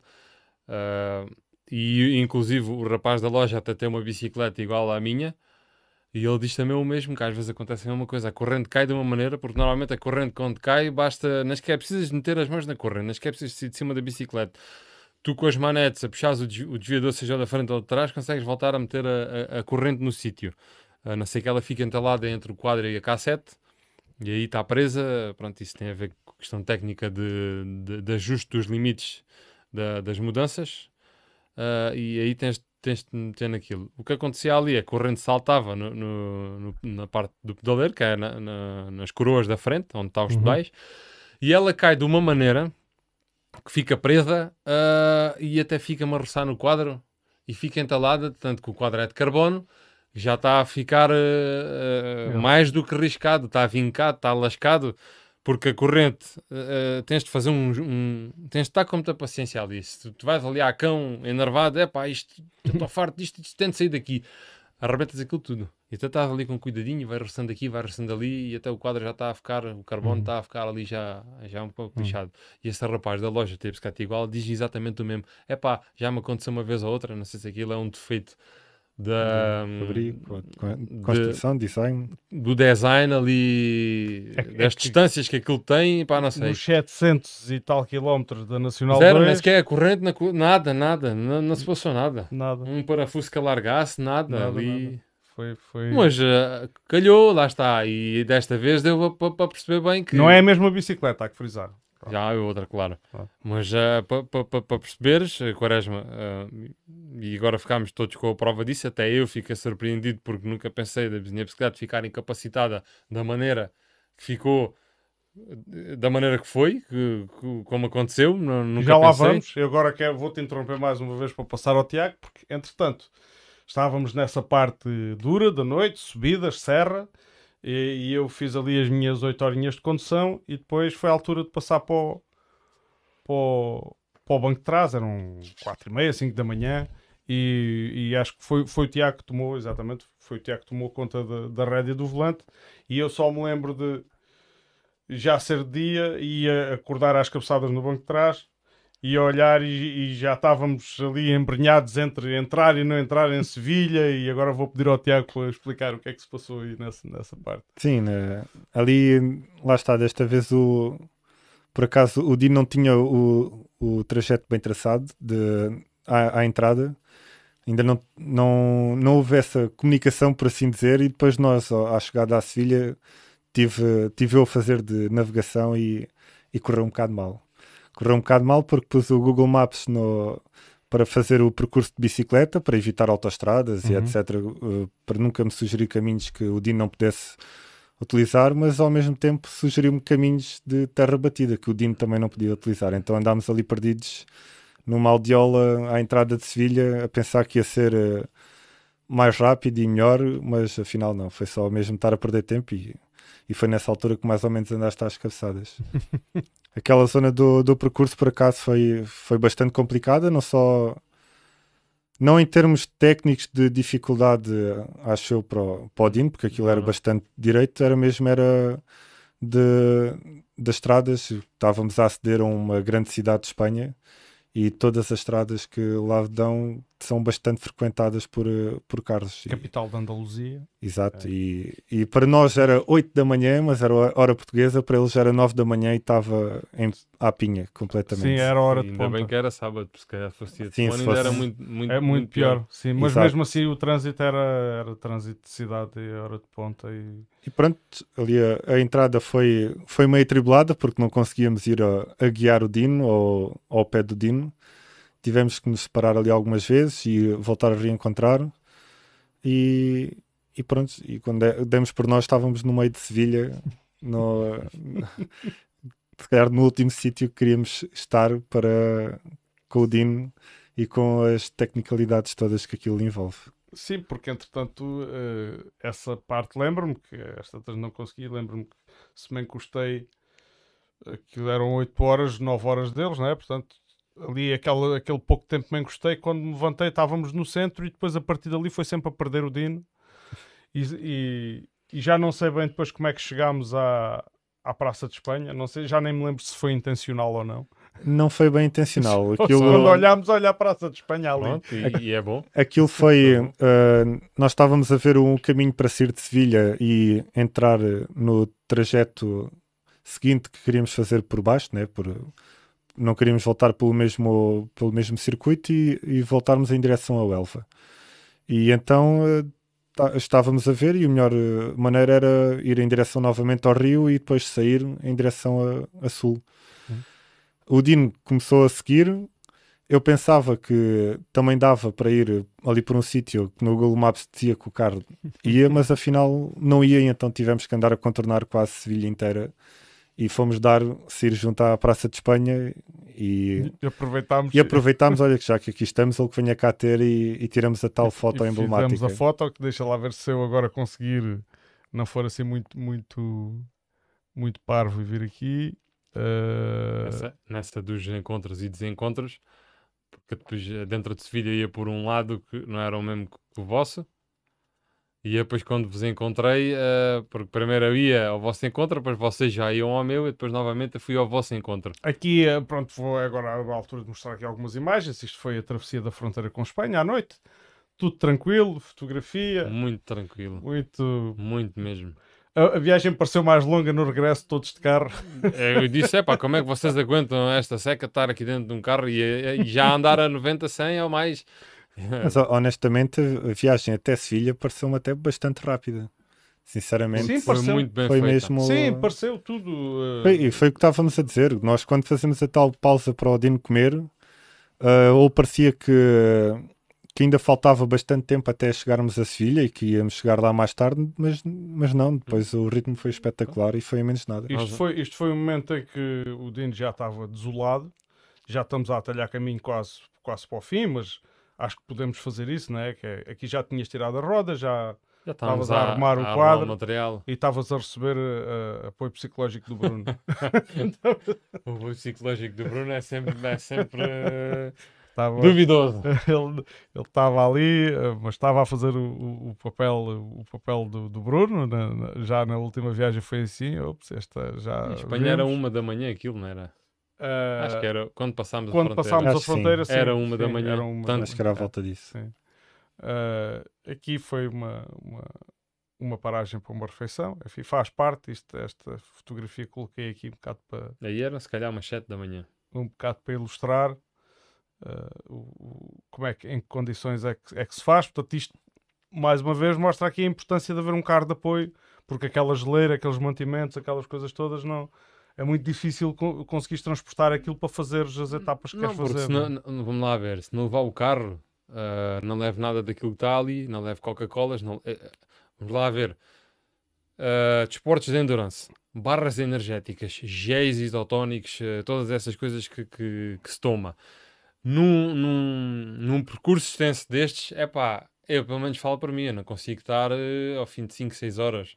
Eh, e inclusive o rapaz da loja até tem uma bicicleta igual à minha. E ele diz também o mesmo, que às vezes acontece a mesma coisa. A corrente cai de uma maneira, porque normalmente a corrente quando cai, basta. Não sequer precisas meter as mãos na corrente, não sequer precisas sair de cima da bicicleta. Tu com as manetes, a puxares o, o desviador, seja da frente ou de trás, consegues voltar a meter a, a- a corrente no sítio. A não ser que ela fique entalada entre o quadro e a cassete, e aí está presa. Pronto, isso tem a ver com a questão técnica de, de, de ajuste dos limites da- das mudanças. Ah, e aí tens, tens de meter naquilo. O que acontecia ali é a corrente saltava no- no- no- na parte do pedaleiro, que é na- na- nas coroas da frente, onde estão os Uhum. pedais, e ela cai de uma maneira que fica presa ah, e até fica-me a roçar no quadro e fica entalada, tanto que o quadro é de carbono, já está a ficar ah, É. mais do que riscado, está vincado, está lascado, porque a corrente ah, tens de fazer um, um- tens de estar com muita paciência ali. Se tu, tu vais ali à cão enervado, é pá, isto, estou *laughs* farto disto, isto tem de sair daqui. Arrebentas aquilo tudo. E tu estás ali com cuidadinho, vai roçando aqui, vai roçando ali, e até o quadro já está a ficar, o carbono Uhum. está a ficar ali já, já um pouco Uhum. lixado. E esse rapaz da loja teve se igual, diz exatamente o mesmo. É pá, já me aconteceu uma vez ou outra, não sei se aquilo é um defeito da, Fabrico, con- de- construção, design. do design ali, É que- é das que- distâncias que aquilo tem, pá, não sei. Nos 700 e tal quilómetros da Nacional Zero, nem 2, sequer a corrente, na nada, nada, não, não se passou nada. nada. Um parafuso que alargasse, nada, Nada, ali. nada. Foi, foi... Mas ah, calhou, lá está. E desta vez deu para perceber bem que. Não é a mesma bicicleta, há que frisar. Já é outra, claro. Mas para perceberes, eh, Quaresma, ah, e agora ficámos todos com a prova disso, até eu fiquei surpreendido porque nunca pensei da minha bicicleta ficar incapacitada da maneira que ficou, eh, da maneira que foi, que, que- como aconteceu. nu- Nunca Já lá pensei. vamos. Eu agora quero, vou-te interromper mais uma vez para passar ao Tiago, porque entretanto estávamos nessa parte dura da noite, subidas, serra, e, e eu fiz ali as minhas 8 horinhas de condução e depois foi a altura de passar para o, para o, para o banco de trás, eram 4 e meia, 5 da manhã. E, e acho que foi, foi o Tiago que tomou, exatamente, foi o Tiago que tomou conta da, da rédea do volante. E eu só me lembro de já ser dia e acordar às cabeçadas no banco de trás e olhar e, e já estávamos ali embrenhados entre entrar e não entrar em Sevilha e agora vou pedir ao Tiago para explicar o que é que se passou aí nessa, nessa parte. Sim, né? ali, lá está, desta vez o. Por acaso o Dino não tinha o, o trajeto bem traçado de, à, à entrada, ainda não, não, não houve essa comunicação, por assim dizer, e depois nós, à chegada à Sevilha, tive, tive eu a fazer de navegação e, e correu um bocado mal. Correu um bocado mal porque pus o Google Maps no, para fazer o percurso de bicicleta, para evitar autoestradas e Uhum. etc., eh, para nunca me sugerir caminhos que o Dino não pudesse utilizar, mas ao mesmo tempo sugeriu-me caminhos de terra batida que o Dino também não podia utilizar. Então andámos ali perdidos numa aldeola à entrada de Sevilha a pensar que ia ser eh, mais rápido e melhor, mas afinal não, foi só mesmo estar a perder tempo e, e foi nessa altura que mais ou menos andaste às cabeçadas. *laughs* Aquela zona do, do percurso, por acaso, foi, foi bastante complicada, não só. Não em termos técnicos de dificuldade, acho eu, para o, para o Dino, porque aquilo era Não. bastante direito, era mesmo era de, das estradas. Estávamos a aceder a uma grande cidade de Espanha e todas as estradas que lá dão são bastante frequentadas por, eh, por carros. Capital da Andaluzia. Exato, É. e, e para nós era 8 da manhã, mas era hora portuguesa, para eles era 9 da manhã e estava em, à pinha completamente. Sim, era hora E de ainda ponta. bem que era sábado, porque se calhar fosse dia de Sim, semana, se ainda era fosse- muito, muito, É muito pior, sim. Mas Exato. mesmo assim o trânsito era, era trânsito de cidade e hora de ponta. E... E pronto, ali a, a entrada foi, foi meio tribulada porque não conseguíamos ir a, a guiar o Dino ou ao pé do Dino. Tivemos que nos separar ali algumas vezes e voltar a reencontrar. E, e pronto, e quando de- demos por nós estávamos no meio de Sevilha, no, *laughs* se calhar no último sítio que queríamos estar para, com o Dino e com as tecnicalidades todas que aquilo envolve. Sim, porque entretanto eh, essa parte lembro-me que esta tantas não consegui, lembro-me que se me encostei aquilo eram 8 horas, 9 horas deles, não é? Portanto, ali aquele, aquele pouco tempo me encostei, quando me levantei estávamos no centro e depois a partir dali foi sempre a perder o Dino e, e, e já não sei bem depois como é que chegámos à, à Praça de Espanha, não sei, já nem me lembro se foi intencional ou não. Não foi bem intencional. *laughs* Aquilo... Quando olhámos, olha a Praça de Espanha ali. Pronto, e, e é bom. Aquilo foi. uh, nós estávamos a ver um caminho para sair de Sevilha e entrar no trajeto seguinte que queríamos fazer por baixo, né? por, não queríamos voltar pelo mesmo, pelo mesmo circuito e, e voltarmos em direção a Elva. E então uh, tá- estávamos a ver e a melhor uh, maneira era ir em direção novamente ao rio e depois sair em direção a, a sul. O Dino começou a seguir, eu pensava que também dava para ir ali por um sítio que no Google Maps dizia que o carro ia, mas afinal não ia, e então tivemos que andar a contornar quase Sevilha inteira e fomos dar, sair junto à Praça de Espanha e, E aproveitámos e aproveitámos, olha que já que aqui estamos, ele que venha cá ter e, e tiramos a tal foto e emblemática. Fizemos a foto que deixa lá ver se eu agora conseguir não for assim muito, muito, muito parvo e vir aqui. eh, Nessa, nessa dos encontros e desencontros, porque depois eh, dentro de Sevilha ia por um lado que não era o mesmo que o vosso. E eu depois quando vos encontrei, eh, porque primeiro eu ia ao vosso encontro, depois vocês já iam ao meu e depois novamente eu fui ao vosso encontro. Aqui, eh, pronto, vou agora à altura de mostrar aqui algumas imagens. Isto foi a travessia da fronteira com Espanha à noite. Tudo tranquilo, fotografia, Muito tranquilo. muito. Muito mesmo. A, a viagem pareceu mais longa no regresso, todos de carro. Eu disse, é pá, como é que vocês aguentam esta seca estar aqui dentro de um carro e, e já andar a 90, 100 ou mais? *laughs* Mas ho- honestamente, a viagem até Sevilha pareceu-me até bastante rápida. Sinceramente, Sim, Foi pareceu- muito bem foi feita. mesmo. Sim, pareceu tudo. eh, Foi, e foi o que estávamos a dizer. Nós, quando fazemos a tal pausa para o Dino comer, ah, ou parecia que, que ainda faltava bastante tempo até chegarmos a Sevilha e que íamos chegar lá mais tarde, mas, mas não. Depois o ritmo foi espetacular e foi a menos nada. Isto foi, isto foi um momento em que o Dino já estava desolado, já estamos a atalhar caminho quase, quase para o fim, mas acho que podemos fazer isso, não é? Que é- aqui já tinhas tirado a roda, já Estavas a arrumar o arrumar quadro. material. e estavas a receber eh, apoio psicológico do Bruno. *laughs* O apoio psicológico do Bruno é sempre, é sempre *laughs* eh, Estava- duvidoso. *laughs* ele estava ali, eh, mas estava a fazer o, o- o papel, o papel do, do Bruno. na- na- já na última viagem foi assim. Ops, esta já Em Espanha era uma da manhã aquilo, não era? Eh, Acho que era quando passámos a quando fronteira. passámos Acho a que sim. fronteira, sim, Era uma da sim, manhã, era uma- portanto, Acho que era à volta disso. Sim. Ah, aqui foi uma, uma, uma paragem para uma refeição. Enfim, faz parte. Isto, esta fotografia que coloquei aqui um bocado para, Aí era se calhar umas 7 da manhã. um bocado para ilustrar o, o- como é que, em que condições é que, é que se faz. Portanto, isto, mais uma vez, mostra aqui a importância de haver um carro de apoio, porque aquela geleira, aqueles mantimentos, aquelas coisas todas, não. É muito difícil co conseguires transportar aquilo para fazer as etapas que Não, queres fazer. não é? não- vamos lá ver, se não levar o carro, ah, não leve nada daquilo que está ali, não leve Coca-Colas, não, eh, vamos lá ver. Ah, desportos de endurance, barras energéticas, géis isotónicos, eh, todas essas coisas que, que, que se toma. Num, num, num percurso extenso destes, é pá, eu pelo menos falo para mim, eu não consigo estar eh, ao fim de 5, 6 horas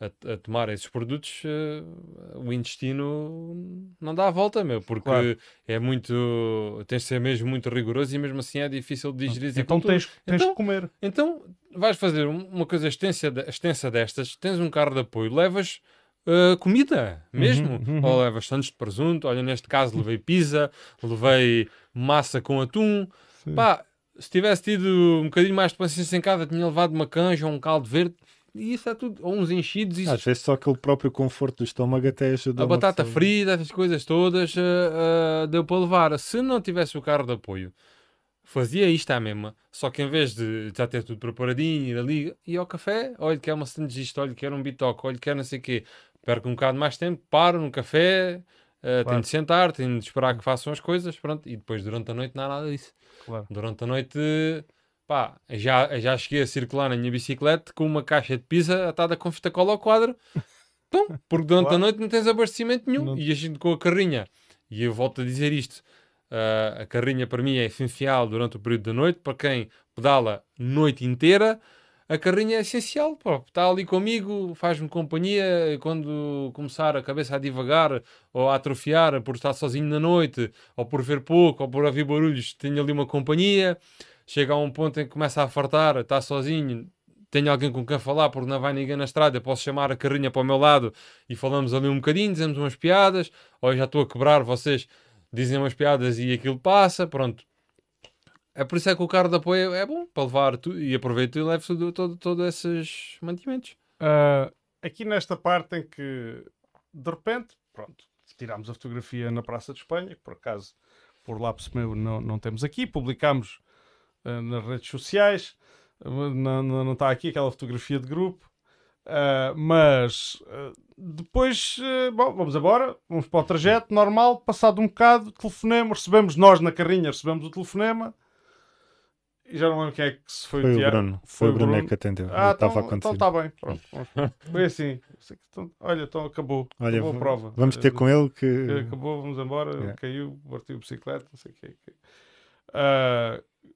a, a tomar esses produtos, eh, o intestino não dá a volta, meu, porque Claro. é muito. tens de ser mesmo muito rigoroso e mesmo assim é difícil de digerir Então tens, tens Então- que comer. Então vais fazer um- uma coisa extensa, de- extensa destas, tens um carro de apoio, levas uh, comida mesmo, Uhum, uhum. ou levas santos de presunto, olha, neste caso levei pizza, levei massa com atum, Sim. pá, se tivesse tido um bocadinho mais de paciência em casa, tinha levado uma canja ou um caldo verde, e isso é tudo, ou uns enchidos, isso, Às vezes só aquele próprio conforto do estômago até ajuda. a batata pessoa. frita, essas coisas todas, ah, ah, deu para levar. Se não tivesse o carro de apoio, fazia isto à mesma, só que em vez de já ter tudo preparadinho, ir ali, ia ao café, olha, quer uma isto, olha, quer um bitoque, olha, quer não sei o quê, perco um bocado mais tempo, paro no café, ah, tenho de sentar, tenho de esperar que façam as coisas, pronto, e depois durante a noite não há nada disso. Claro. Durante a noite, pá, já, já cheguei a circular na minha bicicleta com uma caixa de pizza atada com fita cola ao quadro. Então, porque durante a Claro. noite não tens abastecimento nenhum. Não. E a gente com a carrinha, e eu volto a dizer isto, ah, a carrinha para mim é essencial durante o período da noite, para quem pedala noite inteira, a carrinha é essencial, pô, está ali comigo, faz-me companhia quando começar a cabeça a divagar ou a atrofiar por estar sozinho na noite, ou por ver pouco, ou por ouvir barulhos, tenho ali uma companhia. Chega a um ponto em que começa a fartar, está sozinho, tenho alguém com quem falar porque não vai ninguém na estrada, posso chamar a carrinha para o meu lado e falamos ali um bocadinho, dizemos umas piadas, ou já estou a quebrar, vocês dizem umas piadas e aquilo passa, pronto. É por isso é que o carro de apoio é bom para levar tu, e aproveito e levo tudo, todo, todos esses mantimentos. Ah, aqui nesta parte em que de repente, pronto, tirámos a fotografia na Praça de Espanha, que por acaso por lápis meu não, não temos aqui, publicámos nas redes sociais, não, não, não está aqui aquela fotografia de grupo, Ah, mas ah, depois, ah, bom, vamos embora, vamos para o trajeto normal, passado um bocado, telefonema, recebemos nós na carrinha, recebemos o telefonema, e já não lembro quem é que se foi, Foi o. Bruno. Foi o Bruno é que atendeu. Ah, Estava então, então está bem. Pronto. Foi assim. Que então- olha, então acabou. Olha, acabou a prova. vamos ter com ele que. Eh, Acabou, vamos embora. É. Caiu, partiu a bicicleta, não sei o quê.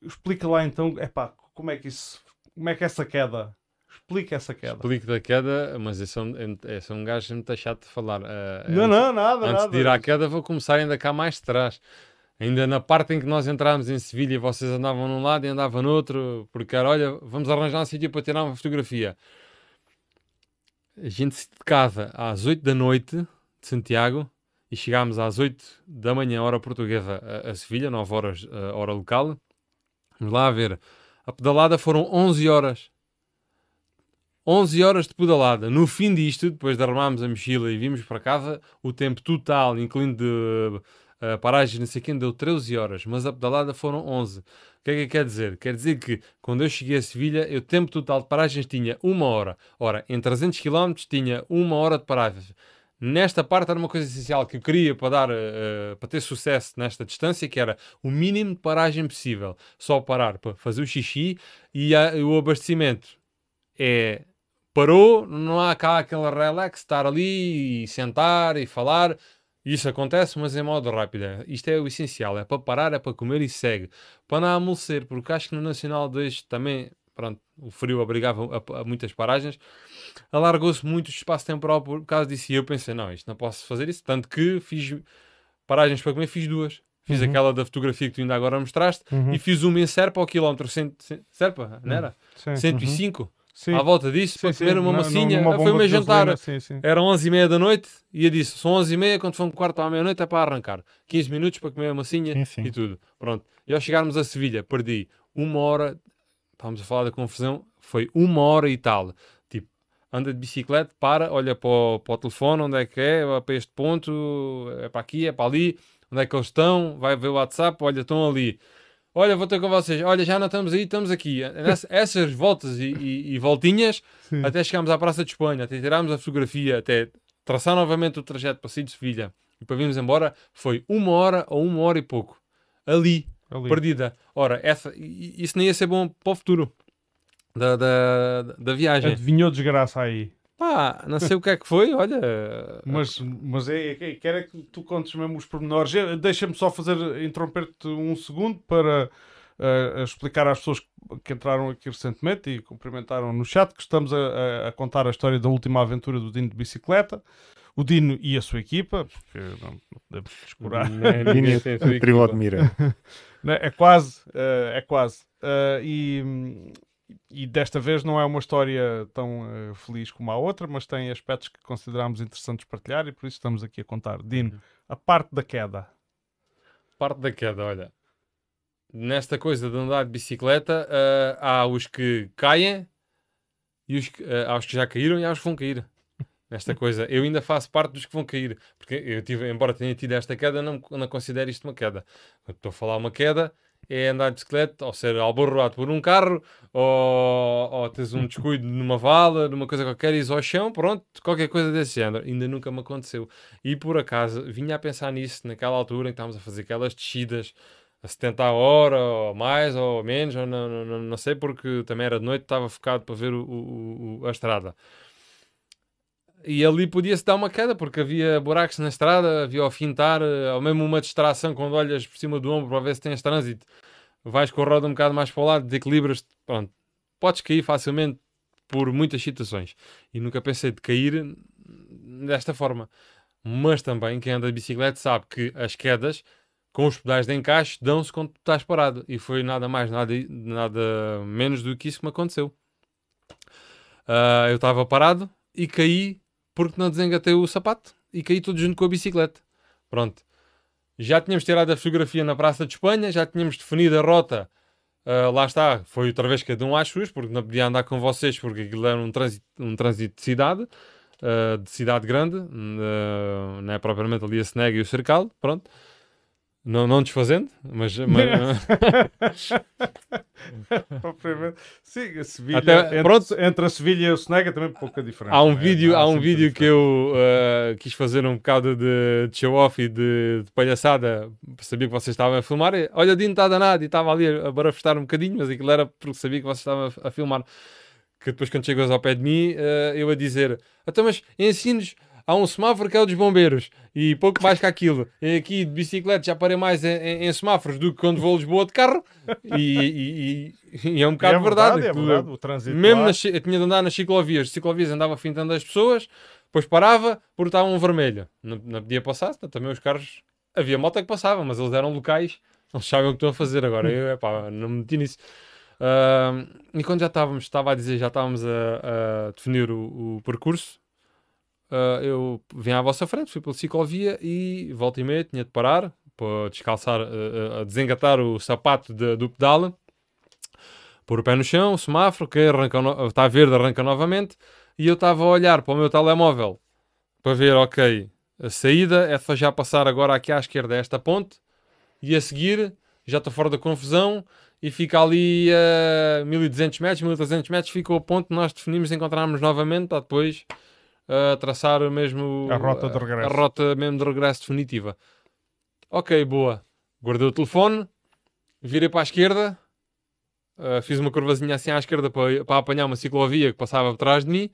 Explica lá então, epá, como é que isso. Como é que essa queda? Explica essa queda. Explico da queda, mas esse é um, esse é um gajo muito chato de falar. Ah, Não, antes- não, nada, Antes nada. de ir à queda, vou começar ainda cá mais de trás. Ainda na parte em que nós entrámos em Sevilha, vocês andavam num lado e andava no outro, porque era, olha, vamos arranjar um sítio para tirar uma fotografia. A gente se casa às 8 da noite de Santiago e chegámos às 8 da manhã, hora portuguesa, a, a Sevilha, 9 horas, eh, hora local. Vamos lá ver. A pedalada foram 11 horas. 11 horas de pedalada. No fim disto, depois de arrumarmos a mochila e vimos para casa, o tempo total, incluindo uh, uh, paragens, não sei quem, deu 13 horas, mas a pedalada foram 11. O que é que quer dizer? Quer dizer que quando eu cheguei a Sevilha, o tempo total de paragens tinha uma hora. Ora, em 300 km tinha uma hora de paragens. Nesta parte era uma coisa essencial que eu queria para, dar, uh, para ter sucesso nesta distância, que era o mínimo de paragem possível. Só parar para fazer o xixi e a, o abastecimento é parou, não há cá aquele relax, estar ali e sentar e falar. Isso acontece, mas em modo rápido. Isto é o essencial, é para parar, é para comer e segue. Para não amolecer, porque acho que no Nacional 2 também, pronto, o frio obrigava a, a muitas paragens. Alargou-se muito o espaço temporal por causa disso e eu pensei, não, isto não posso fazer isso. Tanto que fiz paragens para comer, fiz duas. Fiz Uhum. aquela da fotografia que tu ainda agora mostraste Uhum. e fiz uma em Serpa ao quilómetro cento, cento- Serpa, não era? Sim. 105? Sim. À volta disso, Sim, para sim, comer uma numa- massinha. Ah, foi o meu jantar. Sim, sim. Eram 11 e meia da noite e eu disse: são 11 e meia, quando for um quarto à meia-noite é para arrancar. 15 minutos para comer a massinha Sim, sim. e tudo. Pronto. E ao chegarmos a Sevilha, perdi uma hora. Estávamos a falar da confusão. Foi uma hora e tal. Tipo, anda de bicicleta, para, olha para o, para o telefone, onde é que é, para este ponto, é para aqui, é para ali, onde é que eles estão, vai ver o WhatsApp, olha, estão ali. Olha, vou ter com vocês. Olha, já não estamos aí, estamos aqui. *laughs* Essas voltas e, e- e voltinhas, Sim. até chegámos à Praça de Espanha, até tirarmos a fotografia, até traçar novamente o trajeto para sair de Sevilha e para virmos embora, foi uma hora ou uma hora e pouco. Ali, Ali. perdida. Ora, essa, isso nem ia ser bom para o futuro da, da, da viagem. Adivinhou desgraça aí. Pá, não sei o que é que foi, olha. Mas, mas é, é, quero é que tu contes mesmo os pormenores. Deixa-me só fazer, interromper-te um segundo para eh, explicar às pessoas que entraram aqui recentemente e cumprimentaram no chat que estamos a, a- a contar a história da última aventura do Dino de bicicleta. O Dino e a sua equipa, porque não, não podemos descurar. Linha *laughs* tem a sua equipa. *laughs* Né? É quase, eh, é quase. Eh, e, e desta vez não é uma história tão eh, feliz como a outra, mas tem aspectos que consideramos interessantes partilhar e por isso estamos aqui a contar. Dino, a parte da queda. Parte da queda, olha. nesta coisa de andar de bicicleta, uh, há os que caem e os que, uh, há os que já caíram e há os que vão cair. Nesta coisa, eu ainda faço parte dos que vão cair, porque eu tive, embora tenha tido esta queda, não, não considero isto uma queda. Quando estou a falar uma queda, é andar de bicicleta, ou ser alborroado por um carro, ou, ou teres um descuido numa vala, numa coisa qualquer, e ao chão, pronto, qualquer coisa desse género. Ainda nunca me aconteceu. E por acaso, vinha a pensar nisso naquela altura em que estávamos a fazer aquelas descidas a 70 a hora, ou mais, ou menos, ou não, não, não, sei, porque também era de noite, estava focado para ver o, o, o, a estrada. E ali podia-se dar uma queda, porque havia buracos na estrada, havia ao fintar, eh, ou mesmo uma distração quando olhas por cima do ombro para ver se tens trânsito. Vais com a roda um bocado mais para o lado, desequilibras-te, pronto. Podes cair facilmente por muitas situações. E nunca pensei de cair desta forma. Mas também quem anda de bicicleta sabe que as quedas com os pedais de encaixe dão-se quando estás parado. E foi nada mais, nada, nada menos do que isso que me aconteceu. Uh, eu estava parado e caí porque não desengatei o sapato e caí todo junto com a bicicleta. Pronto. Já tínhamos tirado a fotografia na Praça de Espanha, já tínhamos definido a rota. Uh, lá está, foi outra vez cada um às suas, porque não podia andar com vocês, porque aquilo era um trânsito, um trânsito de cidade, uh, de cidade grande, uh, não é propriamente ali a Senega e o Cercado, pronto. Não, não desfazendo, mas. mas... *laughs* Sim, Sevilha, Até, entre, pronto, entre a Sevilha e o Senega também pouca diferença. Há um é? vídeo, há, há um vídeo que eu uh, quis fazer um bocado de, de show-off e de, de, palhaçada. Sabia que vocês estavam a filmar. E, Olha, o Dino está danado e estava ali a barafestar um bocadinho, mas aquilo era porque sabia que vocês estavam a, a filmar. Que depois, quando chegas ao pé de mim, uh, eu a dizer: Então, mas ensines há um semáforo que é o dos bombeiros e pouco mais que aquilo. Aqui de bicicleta já parei mais em, em, em semáforos do que quando vou a Lisboa de carro e, e, e, e é um bocado é verdade. verdade, é verdade. O trânsito mesmo nas, eu tinha de andar nas ciclovias, as ciclovias andava fintando as pessoas, depois parava porque estava um vermelho. Não, não podia passar, também os carros. Havia moto que passava, mas eles eram locais, eles sabem o que estão a fazer agora. Eu, epá, não me meti nisso. Uh, e quando já estávamos, estava a dizer, já estávamos a, a definir o, o percurso, uh, eu vim à vossa frente, fui pela ciclovia e volta e meia tinha de parar para descalçar, uh, uh, desengatar o sapato de, do pedal, pôr o pé no chão, o semáforo, que arranca no... está verde, arranca novamente, e eu estava a olhar para o meu telemóvel para ver, ok, a saída é já passar agora aqui à esquerda esta ponte, e a seguir já estou fora da confusão e fica ali a 1200 metros, 1300 metros, fica o ponto que nós definimos encontrarmos novamente para depois a traçar mesmo a rota de regresso. A, rota mesmo de regresso definitiva. Ok, boa. Guardei o telefone, virei para a esquerda, uh, fiz uma curvazinha assim à esquerda para, para apanhar uma ciclovia que passava por trás de mim.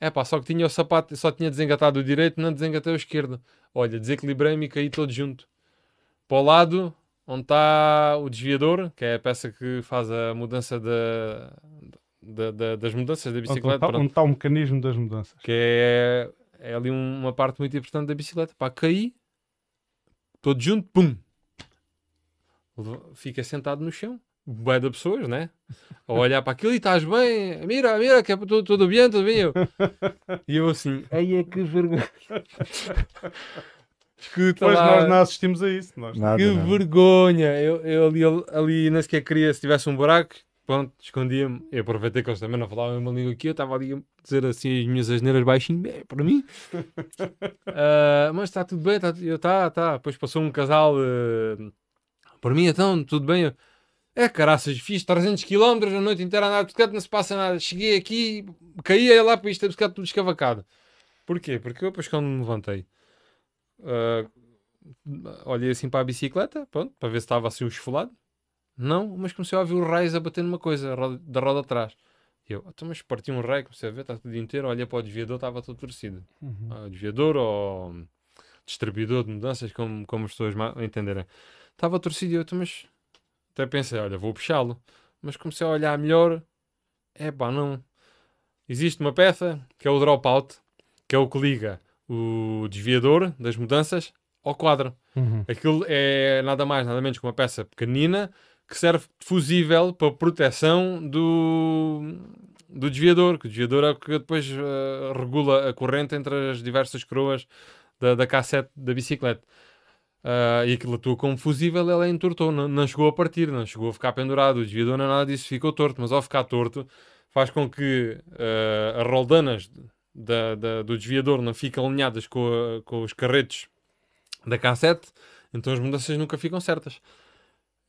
É pá, só que tinha o sapato, só tinha desengatado o direito, não desengatei o esquerdo. Olha, desequilibrei-me e caí todo junto. Para o lado, onde está o desviador, que é a peça que faz a mudança da, da, da, das mudanças da bicicleta. Onde está, o mecanismo das mudanças? Que é, é ali uma parte muito importante da bicicleta. Pá, caí, todo junto, pum! Fica sentado no chão, bué de pessoas, né? A olhar para aquilo e estás bem, mira, mira, que é tudo, tudo bem, tudo bem. Eu. E eu assim, aí é que vergonha. *laughs* Escuta pois lá. nós não assistimos a isso. Nós... Nada, que vergonha! Eu, eu ali, ali nem sequer queria, se tivesse um buraco, pronto, escondia-me. Eu aproveitei que eles também não falavam a mesma língua aqui. Eu estava ali a dizer assim as minhas asneiras baixinho, é para mim. uh, *laughs* mas está tudo bem, eu, tá, tá. Depois passou um casal, uh, para mim então, tudo bem. É caraças, fiz 300 km a noite inteira a andar de bicicleta, não se passa nada. Cheguei aqui, caí lá para isto, a bicicleta tudo escavacado. Porquê? Porque eu depois quando me levantei, uh, olhei assim para a bicicleta, pronto, para ver se estava assim o esfolado. Não, mas comecei a ouvir os raios a bater numa coisa roda, da roda atrás. E eu, então, mas parti um raio, comecei a ver, está tudo inteiro. Olhei para o desviador, estava todo torcido. Uhum. Ah, desviador ou distribuidor de mudanças, como, como as pessoas entenderem. Estava torcido e eu, então, mas até pensei, olha, vou puxá-lo. Mas comecei a olhar melhor. É pá, não. Existe uma peça que é o dropout, que é o que liga o desviador das mudanças ao quadro. Uhum. Aquilo é nada mais, nada menos que uma peça pequenina que serve de fusível para proteção do, do desviador, que o desviador é o que depois uh, regula a corrente entre as diversas coroas da, da cassete da bicicleta. ah, e aquilo atua como fusível, ele entortou, não, não chegou a partir, não chegou a ficar pendurado. O desviador não é nada disso, ficou torto, mas ao ficar torto, faz com que ah, as roldanas da, da- do desviador não fiquem alinhadas com, a- com os carretos da cassete, então as mudanças nunca ficam certas.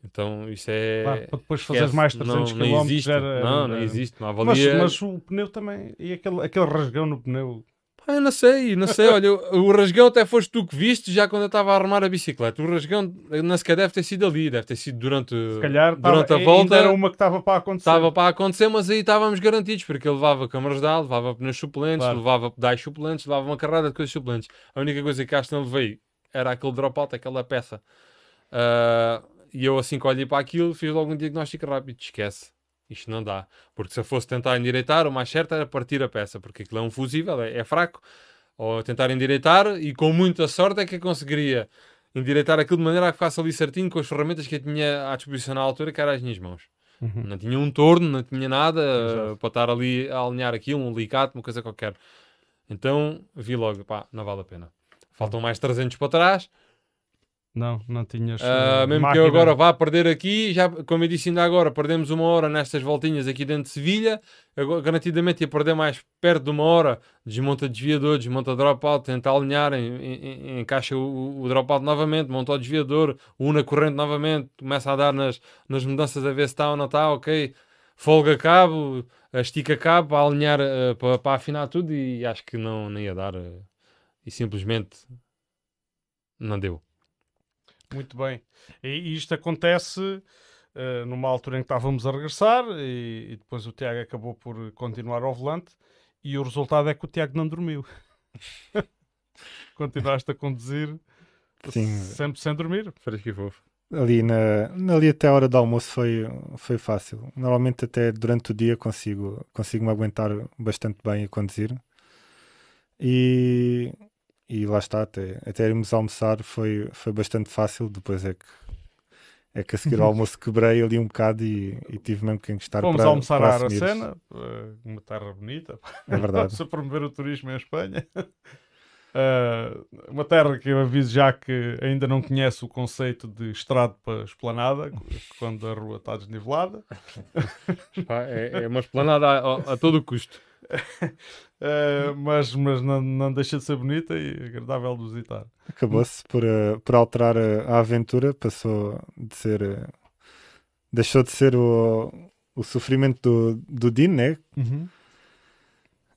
Então isso é. Claro, para depois esquece, fazeres mais 300 não, não existe, era- não, não existe, não Mas, avalia. mas o pneu também, e aquele, aquele rasgão no pneu, Pá, eu não sei, não sei. *laughs* Olha, o rasgão até foste tu que viste já quando eu estava a arrumar a bicicleta. O rasgão não sequer deve ter sido ali, deve ter sido durante, se calhar, durante tava- a volta. era uma que estava para acontecer. Estava para acontecer, mas aí estávamos garantidos, porque ele levava câmaras de ar, levava pneus suplentes, Claro. levava pedais suplentes, levava uma carrada de coisas suplentes. A única coisa que acho que não levei era aquele dropout, aquela peça. Ah, e eu assim que olhei para aquilo, fiz logo um diagnóstico rápido. Esquece. Isto não dá. Porque se eu fosse tentar endireitar, o mais certo era partir a peça, porque aquilo é um fusível, é, é fraco. Ou tentar endireitar, e com muita sorte é que eu conseguiria endireitar aquilo de maneira a que ficasse ali certinho com as ferramentas que eu tinha à disposição na altura, que eram as minhas mãos. Uhum. Não tinha um torno, não tinha nada Exato. uh, para estar ali a alinhar aquilo, um alicate, uma coisa qualquer. Então vi logo, pá, não vale a pena. Faltam mais 300 para trás. Não, não tinhas. Ah, eh, mesmo máquina. que eu agora vá perder aqui, já, como eu disse ainda agora, perdemos uma hora nestas voltinhas aqui dentro de Sevilha. Agora, garantidamente ia perder mais perto de uma hora. Desmonta desviador, desmonta dropout, tenta alinhar, en- en- encaixa o, o dropout novamente, monta o desviador, une a corrente novamente, começa a dar nas, nas mudanças a ver se está ou não está, ok. Folga cabo, estica cabo para alinhar, eh, para, para afinar tudo e acho que não, não ia dar. eh, e simplesmente não deu. Muito bem. E isto acontece eh, numa altura em que estávamos a regressar e, e depois o Tiago acabou por continuar ao volante e o resultado é que o Tiago não dormiu. *laughs* Continuaste a conduzir Sim. sempre sem dormir. Fresco e fofo. Ali, na, ali até a hora do almoço foi, foi fácil. Normalmente até durante o dia consigo, consigo me aguentar bastante bem a conduzir. E, e lá está, até, até irmos almoçar foi, foi bastante fácil. Depois é que, é que a seguir ao almoço quebrei ali um bocado e, e tive mesmo que encostar Fomos para, almoçar para à assumir. Aracena, eh, uma terra bonita. É verdade. *laughs* a promover o turismo em Espanha. *laughs* Eh, uma terra que eu aviso já que ainda não conhece o conceito de estrado para esplanada, quando a rua está desnivelada. *laughs* É, é uma esplanada a, a- a todo custo. Uh, *laughs* mas mas não, não deixa de ser bonita e agradável de visitar. Acabou-se por, eh, por alterar a, a aventura, passou de ser. eh, deixou de ser o, o sofrimento do, do Dean, né?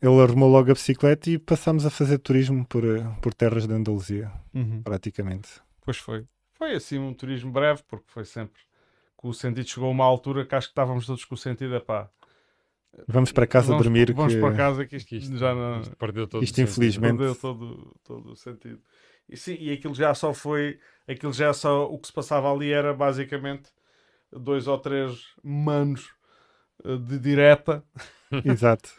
Ele arrumou logo a bicicleta e passámos a fazer turismo por, eh, por terras de Andaluzia, Uhum. praticamente. Pois foi. Foi assim um turismo breve, porque foi sempre que o sentido chegou a uma altura que acho que estávamos todos com o sentido é pá. Vamos para casa vamos, dormir, Vamos que para casa que isto, isto, já não. isto perdeu todo isto o sentido. infelizmente- Perdeu todo, todo o sentido. E, sim, e aquilo já só foi. Aquilo já só. O que se passava ali era basicamente dois ou três manos eh, de direta *laughs* Exato.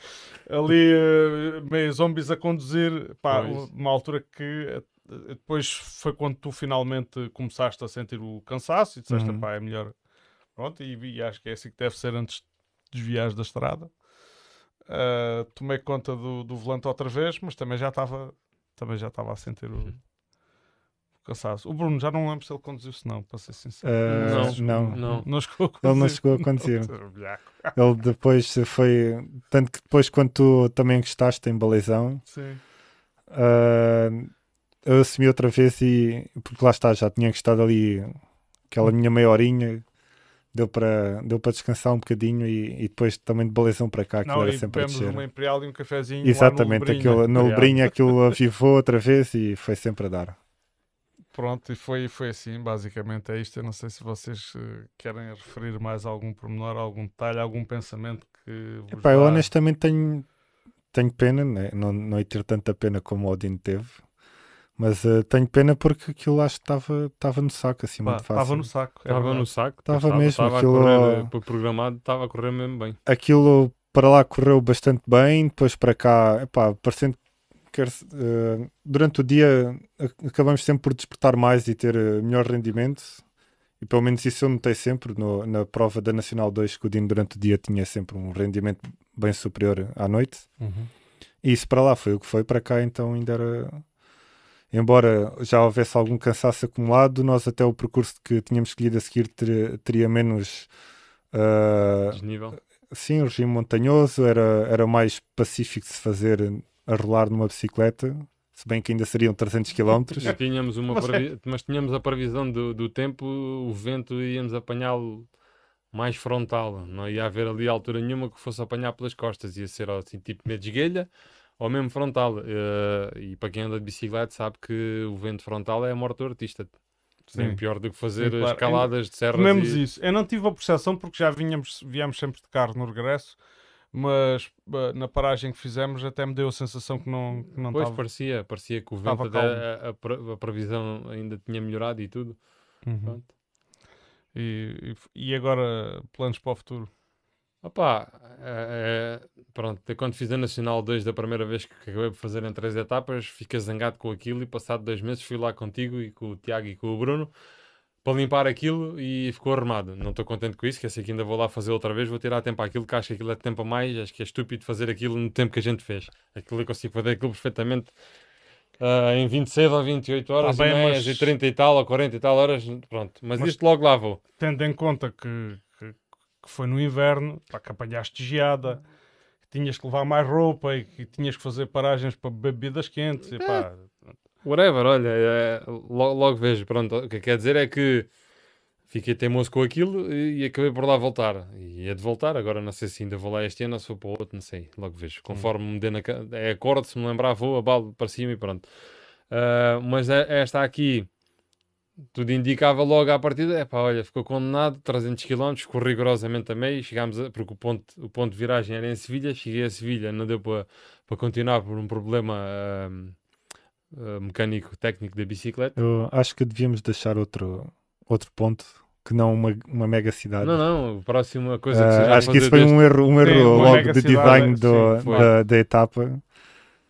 ali eh, meio zombies a conduzir. Pá, Pois. uma altura que eh, depois foi quando tu finalmente começaste a sentir o cansaço e disseste, Uhum. pá, é melhor. Pronto, e, e acho que é assim que deve ser antes de desviares da estrada. Ah, tomei conta do, do volante outra vez, mas também já estava também já estava a sentir o, o cansaço. O Bruno já não lembro se ele conduziu-se não, para ser sincero. Eh, Não, não. não. não chegou a conduzir. Ele não chegou a conduzir. *laughs* Ele depois foi. Tanto que depois, quando tu também gostaste em Baleizão, Sim. ah, eu assumi outra vez e. Porque lá está, já tinha gostado ali aquela minha meia horinha. Deu para, deu para descansar um bocadinho e, e depois também de Baleizão para cá, Não, era sempre a descer. uma Imperial e um cafezinho Exatamente, lá no aquilo, no. Lebrinha aquilo *laughs* avivou outra vez e foi sempre a dar. Pronto, e foi, foi assim, basicamente é isto. Eu não sei se vocês eh, querem referir mais algum pormenor, algum detalhe, algum pensamento que vos Epá, eu dá- honestamente tenho, tenho pena, né? não, não ia ter tanta pena como o Odin teve, mas eh, tenho pena porque aquilo acho que estava estava no saco assim Pá, muito fácil. Estava no saco. é Estava verdade. no saco. Estava mesmo, Estava a aquilo- correr, eh, programado, estava a correr mesmo bem. Aquilo para lá correu bastante bem, depois para cá, epá, parecendo que eh, durante o dia acabamos sempre por despertar mais e ter eh, melhor rendimento. E pelo menos isso eu notei sempre no- na prova da Nacional 2 que o Dino durante o dia tinha sempre um rendimento bem superior à noite. Uhum. E isso para lá foi o que foi, para cá então ainda era, embora já houvesse algum cansaço acumulado, nós até o percurso que tínhamos escolhido a seguir ter, teria menos. Uh, Desnível. sim, o regime montanhoso era, era mais pacífico de se fazer a rolar numa bicicleta, se bem que ainda seriam 300 km. Mas tínhamos, uma previ- mas tínhamos a previsão do, do tempo, o vento íamos apanhá-lo mais frontal. Não ia haver ali altura nenhuma que fosse apanhar pelas costas. Ia ser assim, tipo meio de esguelha ou mesmo frontal. Eh, e para quem anda de bicicleta sabe que o vento frontal é a morte do artista. Bem Sim. pior do que fazer Sim, claro. escaladas de serras. Comemos e... isso. Eu não tive a percepção porque já vinhamos, viemos sempre de carro no regresso, mas na paragem que fizemos até me deu a sensação que não que não Pois estava. parecia, parecia que o vento, a, a a previsão ainda tinha melhorado e tudo. Uhum. E, e agora planos para o futuro? Opa, é, é, pronto, de quando fiz a Nacional 2 da primeira vez que acabei por fazer em três etapas, fiquei zangado com aquilo e passado dois meses fui lá contigo e com o Tiago e com o Bruno para limpar aquilo e ficou arrumado. Não estou contente com isso, que eu sei que ainda vou lá fazer outra vez, vou tirar tempo àquilo, que acho que aquilo é tempo a mais, acho que é estúpido fazer aquilo no tempo que a gente fez. Aquilo eu consigo fazer aquilo perfeitamente ah, em 26 ou 28 horas, bem, e meias, mas- e 30 e tal, ou 40 e tal horas, pronto. Mas, Mas- isto logo lá vou. Tendo em conta que, que, foi no inverno, pá, que apanhaste geada, que tinhas que levar mais roupa e que tinhas que fazer paragens para bebidas quentes. E, pá, Whatever, olha, é, logo, logo vejo. Pronto, o que quer dizer é que fiquei teimoso com aquilo e, e acabei por lá voltar. E é de voltar, agora não sei se ainda vou lá este ano ou se vou para o outro, não sei, logo vejo. Conforme me dê na. É acorde, se me lembrar, vou, abalo para cima e pronto. Ah, mas é- esta aqui, tudo indicava logo à partida, é pá, olha, ficou condenado, 300 km, corri rigorosamente a meio, chegámos a, porque o ponto, o ponto de viragem era em Sevilha, cheguei a Sevilha, não deu para continuar por um problema ah, ah, mecânico técnico da bicicleta. Eu acho que devíamos deixar outro, outro ponto que não uma, uma mega cidade. Não, não, a próxima coisa que a acho que isso foi um erro, um Sim, erro uma logo de cidade, design sim, do- foi. da, da etapa.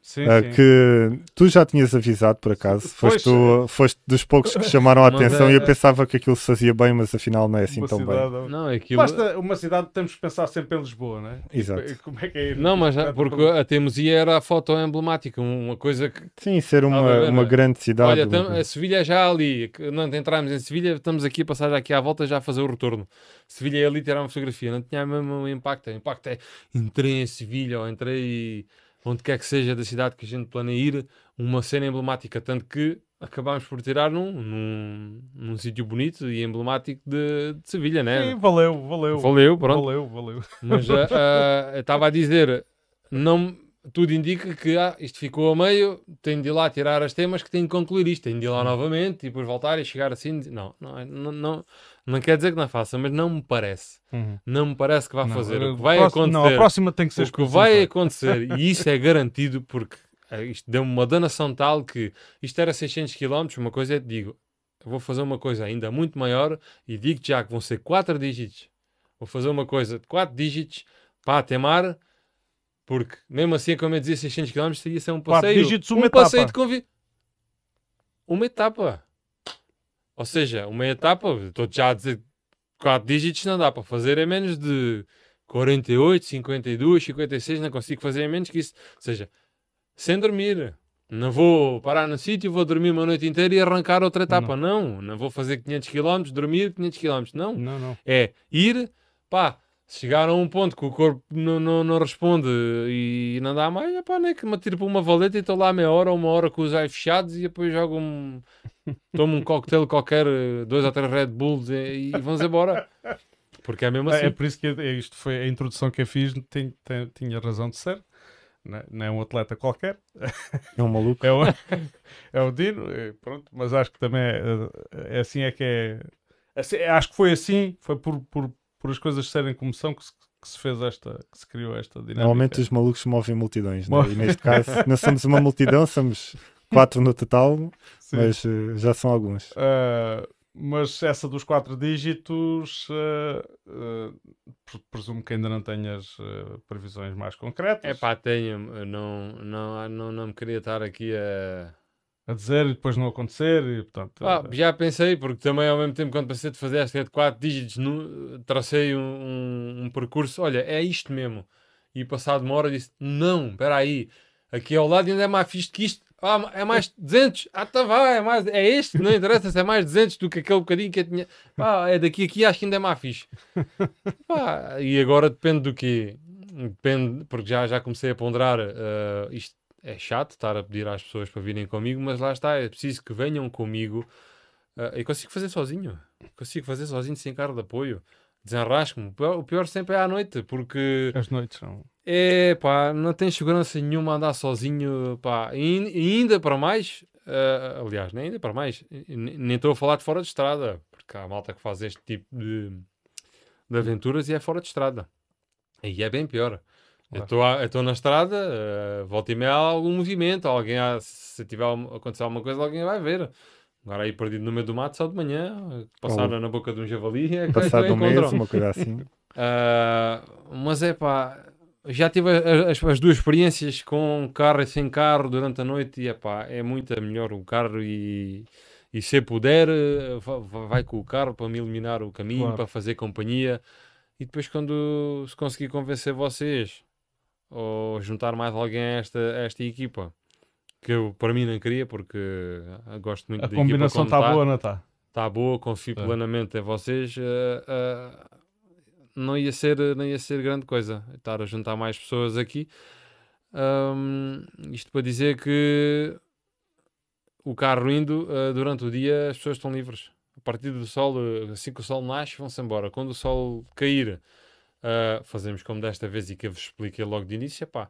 Sim, ah, sim. que tu já tinhas avisado por acaso. Pois, Foste, tu- foste dos poucos que chamaram a atenção é- e eu pensava que aquilo se fazia bem, mas afinal não é assim Uma tão bem. cidade- Não, é aquilo. Basta uma cidade, temos que pensar sempre em Lisboa, não é? Exato. Como é que é ir? Não, mas já- porque a teimosia era a foto emblemática, uma coisa que. Sim, ser uma, Estava a ver, uma não é? grande cidade. Olha, tam- a Sevilha é já ali, não entramos em Sevilha, estamos aqui a passar já aqui à volta já a fazer o retorno. Sevilha é ali tirar uma fotografia, não tinha mesmo um impacto. O impacto é entrei em Sevilha ou entrei onde quer que seja da cidade que a gente planeia ir, uma cena emblemática, tanto que acabámos por tirar num, num, num sítio bonito e emblemático de, de Sevilha, né? Sim, valeu, valeu. Valeu, pronto. Valeu, valeu. Mas ah, *laughs* eu estava a dizer, não, tudo indica que ah, isto ficou a meio, tenho de ir lá tirar as temas que tenho de concluir isto, tenho de ir lá novamente e depois voltar e chegar assim. Não, não, é- não, não, não quer dizer que não faça, mas não me parece. Não me parece que vá Não, fazer. O que vai próxima- Não, a acontecer, próxima tem que ser o que vai acontecer, e isso é garantido porque ah, isto deu-me uma danação tal que isto era 600 km, uma coisa é te digo, vou fazer uma coisa ainda muito maior e digo já que vão ser 4 dígitos. Vou fazer uma coisa de 4 dígitos para atemar, porque mesmo assim, como eu dizia, 600 km ia ser um passeio. dígitos, um uma passeio etapa. de convite. Uma etapa. Ou seja, uma etapa, estou já a dizer 4 dígitos não dá para fazer em menos de 48, 52, 56, não consigo fazer em menos que isso. Ou seja, sem dormir. Não vou parar no sítio, vou dormir uma noite inteira e arrancar outra etapa. Não, não, vou fazer 500 km, dormir 500 km. Não, Não, não. é ir, pá, se chegar a um ponto que o corpo não, não, não responde e não dá mais, é pá, nem que me atiro para uma valeta e estou lá meia hora, uma hora com os olhos fechados e depois jogo um. *laughs* tomo um cocktail qualquer, eh, dois ou três Red Bulls e, e vamos embora. Porque é mesmo assim. É, é por isso que eu- isto foi a introdução que eu fiz, tem- tem- tinha razão de ser. Não é- não é um atleta qualquer, É um maluco. *laughs* é o, é o Dino, pronto, mas acho que também é, é assim é que é. assim- acho que foi assim, foi por, por, por as coisas serem como são que se, que se fez esta, que se criou esta dinâmica. Normalmente os malucos movem multidões, né? E neste caso *laughs* não somos uma multidão, somos quatro no total, Sim. mas eh, já são alguns. Uh, mas essa dos quatro dígitos, uh, uh, pre- presumo que ainda não tenhas uh, previsões mais concretas É pá, tenho, não, não, não, não me queria estar aqui a. a dizer e depois não acontecer. E, portanto, Ah, já pensei, porque também ao mesmo tempo quando pensei de fazer esta de 4 dígitos, nu- tracei um, um, um percurso, olha, é isto mesmo. E passado uma hora disse, não, espera aí, aqui ao lado ainda é mais fixe que isto. Ah, é mais 200. Ah, tá vai, é mais. É este, não interessa se é mais 200 do que aquele bocadinho que eu tinha. Pá, é daqui a aqui, acho que ainda é mais fixe. *laughs* Pá, e agora depende do quê? Depende, porque já, já comecei a ponderar. Uh, isto é chato estar a pedir às pessoas para virem comigo, mas lá está, é preciso que venham comigo. Uh, eu consigo fazer sozinho. Consigo fazer sozinho sem carro de apoio. Desenrasco-me. O pior sempre é à noite, porque. As noites são. É, pá, não tens segurança nenhuma andar sozinho, pá. E, e ainda para mais, uh, aliás, nem ainda para mais, nem estou a falar de fora de estrada, porque há malta que faz este tipo de, de aventuras e é fora de estrada. Aí é bem pior. Claro. Eu estou na estrada, uh, volta e meia há algum movimento, alguém, há, se tiver acontecer alguma coisa, alguém vai ver. Agora aí perdido no meio do mato só de manhã, passar na boca de um javali é Passar do mês, uma coisa assim. Uh, *laughs* mas é pá, já tive as, as, duas experiências com carro e sem carro durante a noite e é pá, é muito melhor o carro e, e se puder, vai com o carro para me iluminar o caminho, claro. para fazer companhia. E depois, quando se conseguir convencer vocês ou juntar mais alguém a esta, a esta equipa que eu para mim não queria porque gosto muito a da combinação está boa, não está? Está boa, confio é. plenamente em vocês. Uh, uh, não ia ser não ia ser grande coisa estar a juntar mais pessoas aqui. Um, isto para dizer que o carro indo uh, durante o dia as pessoas estão livres. A partir do sol, assim que o sol nasce, vão-se embora. Quando o sol cair, fazemos como desta vez e que eu vos expliquei logo de início, pá,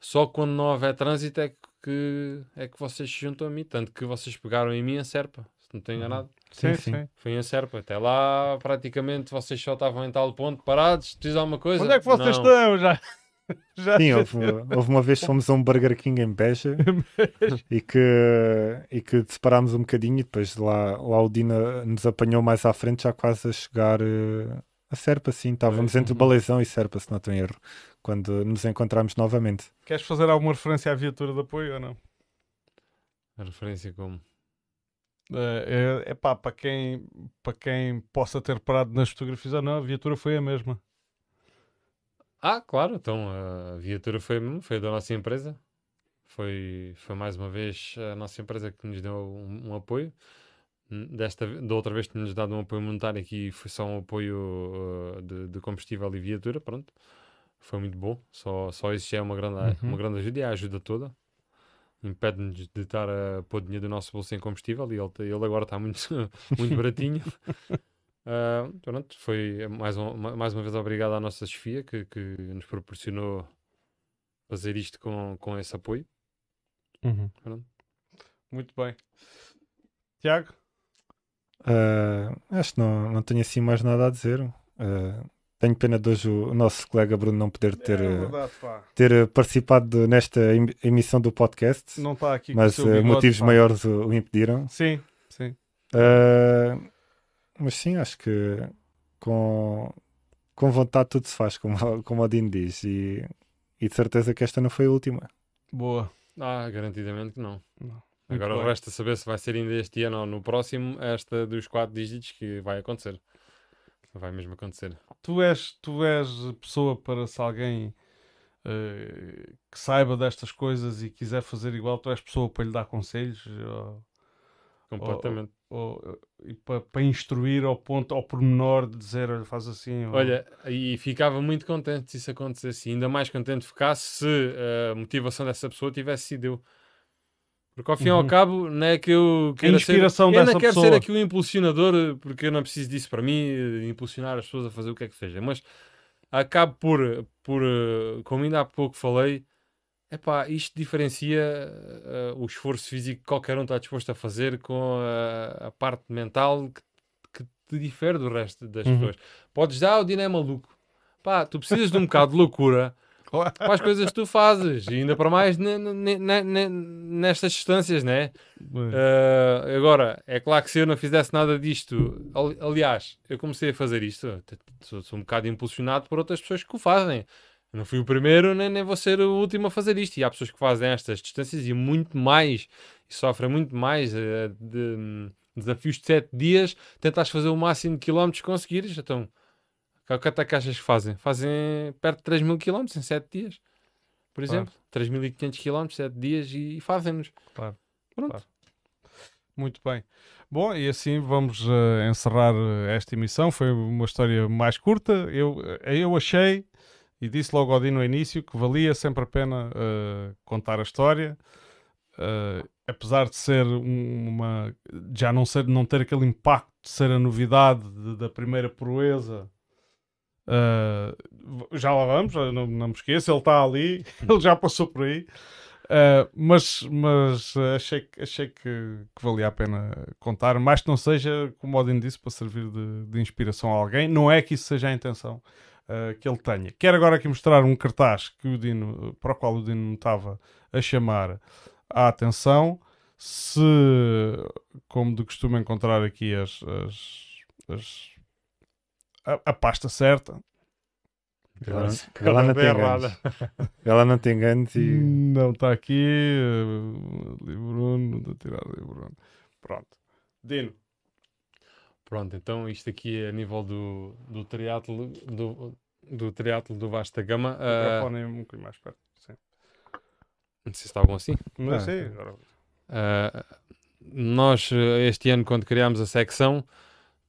só quando não houver trânsito é que, é que vocês se juntam a mim. Tanto que vocês pegaram em mim a Serpa, se não estou enganado. Sim, sim, sim. Foi em Serpa. Até lá, praticamente, vocês só estavam em tal ponto parados. Diz alguma coisa? Onde é que vocês não. estão já? *laughs* Já Sim, houve, houve, uma vez que fomos a um Burger King *laughs* em Beja e que, e que separámos um bocadinho e depois lá, lá o Dina nos apanhou mais à frente, já quase a chegar uh, a Serpa, sim. Estávamos entre o Balezão e Serpa, se não estou em erro quando nos encontramos novamente. Queres fazer alguma referência à viatura de apoio ou não? A referência como? É, é, é pá, para quem, para quem possa ter parado nas fotografias ou não, a viatura foi a mesma. Ah, claro, então a viatura foi, foi da nossa empresa. Foi, foi mais uma vez a nossa empresa que nos deu um, um apoio. Desta, da outra vez tínhamos dado um apoio monetário, aqui foi só um apoio uh, de, de combustível e viatura, pronto foi muito bom. Só, só isso já é uma grande, uhum. uma grande ajuda e a ajuda toda. Impede-nos de estar a pôr dinheiro do nosso bolso em combustível e ele, ele agora está muito, *laughs* muito baratinho. Uh, *laughs* pronto, foi mais, um, mais uma vez obrigado à nossa Sofia que, que nos proporcionou fazer isto com, com esse apoio. Uhum. Muito bem. Tiago? Uh, acho que não, não tenho assim mais nada a dizer. Uh, tenho pena de hoje o, nosso colega Bruno não poder ter, é verdade, ter participado nesta emissão do podcast. Não está aqui Mas uh, motivos pá. maiores o, o, impediram. Sim, sim. Uh, mas sim, acho que com, com vontade tudo se faz, como, *laughs* como o Dino diz. E, e de certeza que esta não foi a última. Boa. Ah, garantidamente que não. não. Agora resta saber se vai ser ainda este ano ou no próximo esta dos quatro dígitos que vai acontecer. Vai mesmo acontecer. Tu és, tu és pessoa para se alguém uh, que saiba destas coisas e quiser fazer igual, tu és pessoa para lhe dar conselhos? Ou, Completamente. Ou, ou, e para, para instruir ao ponto, ao pormenor de dizer, olha, faz assim. Olha, e ficava muito contente se isso acontecesse. Ainda mais contente ficasse se a motivação dessa pessoa tivesse sido eu. Porque ao fim e uhum. ao cabo, não é que eu quero ser, eu não quero ser aqui o um impulsionador, porque eu não preciso disso para mim, impulsionar as pessoas a fazer o que é que seja. Mas acabo por, por como ainda há pouco falei, epá, isto diferencia uh, o esforço físico que qualquer um está disposto a fazer com a, a parte mental que, que, te difere do resto das uhum. pessoas. Podes dar, o Dino é maluco. Pá, tu precisas de um bocado de loucura para as coisas que tu fazes, e ainda para mais nestas distâncias, né? Uh, agora, é claro que se eu não fizesse nada disto, aliás, eu comecei a fazer isto, sou, sou um bocado impulsionado por outras pessoas que o fazem. Eu não fui o primeiro, nem, nem vou ser o último a fazer isto. E há pessoas que fazem estas distâncias e muito mais, e sofrem muito mais uh, de, um, desafios de 7 dias, tentas fazer o máximo de quilómetros que conseguires. Então, Quanto é que achas que fazem? Fazem perto de 3 mil km em 7 dias. por Claro. exemplo. 3.500 km, 7 dias e, fazem-nos. Claro. Pronto. Claro. Muito bem. Bom, e assim vamos eh, encerrar eh, esta emissão. Foi uma história mais curta. Eu, eh, eu achei, e disse logo ao Dino no início, que valia sempre a pena eh, contar a história. Eh, apesar de ser um- uma. já não, ser, não ter aquele impacto de ser a novidade de- da primeira proeza. Eh, já lá vamos, não, não me esqueço, ele está ali, *laughs* ele já passou por aí. Uh, mas mas uh, achei, achei que, que valia a pena contar, mais que não seja, como o Odin disse, para servir de, de inspiração a alguém. Não é que isso seja a intenção uh, que ele tenha. Quero agora aqui mostrar um cartaz que o Dino, para o qual o Dino me estava a chamar a atenção. Se, como de costume, encontrar aqui as, as, as- a, a pasta certa, Ela, ela não tem errada. Ela não tem ganos e. Não está aqui. Uh, Bruno, de tirar ali, Bruno. Pronto. Dino. Pronto, então isto aqui é a nível do, do triatlo do, do triatlo do Vasta Gama. O ah, microfone é um bocadinho mais perto. Sim. não sei se está bom assim. Não Ah, sei. Ah, nós, eh, este ano, quando criámos a secção,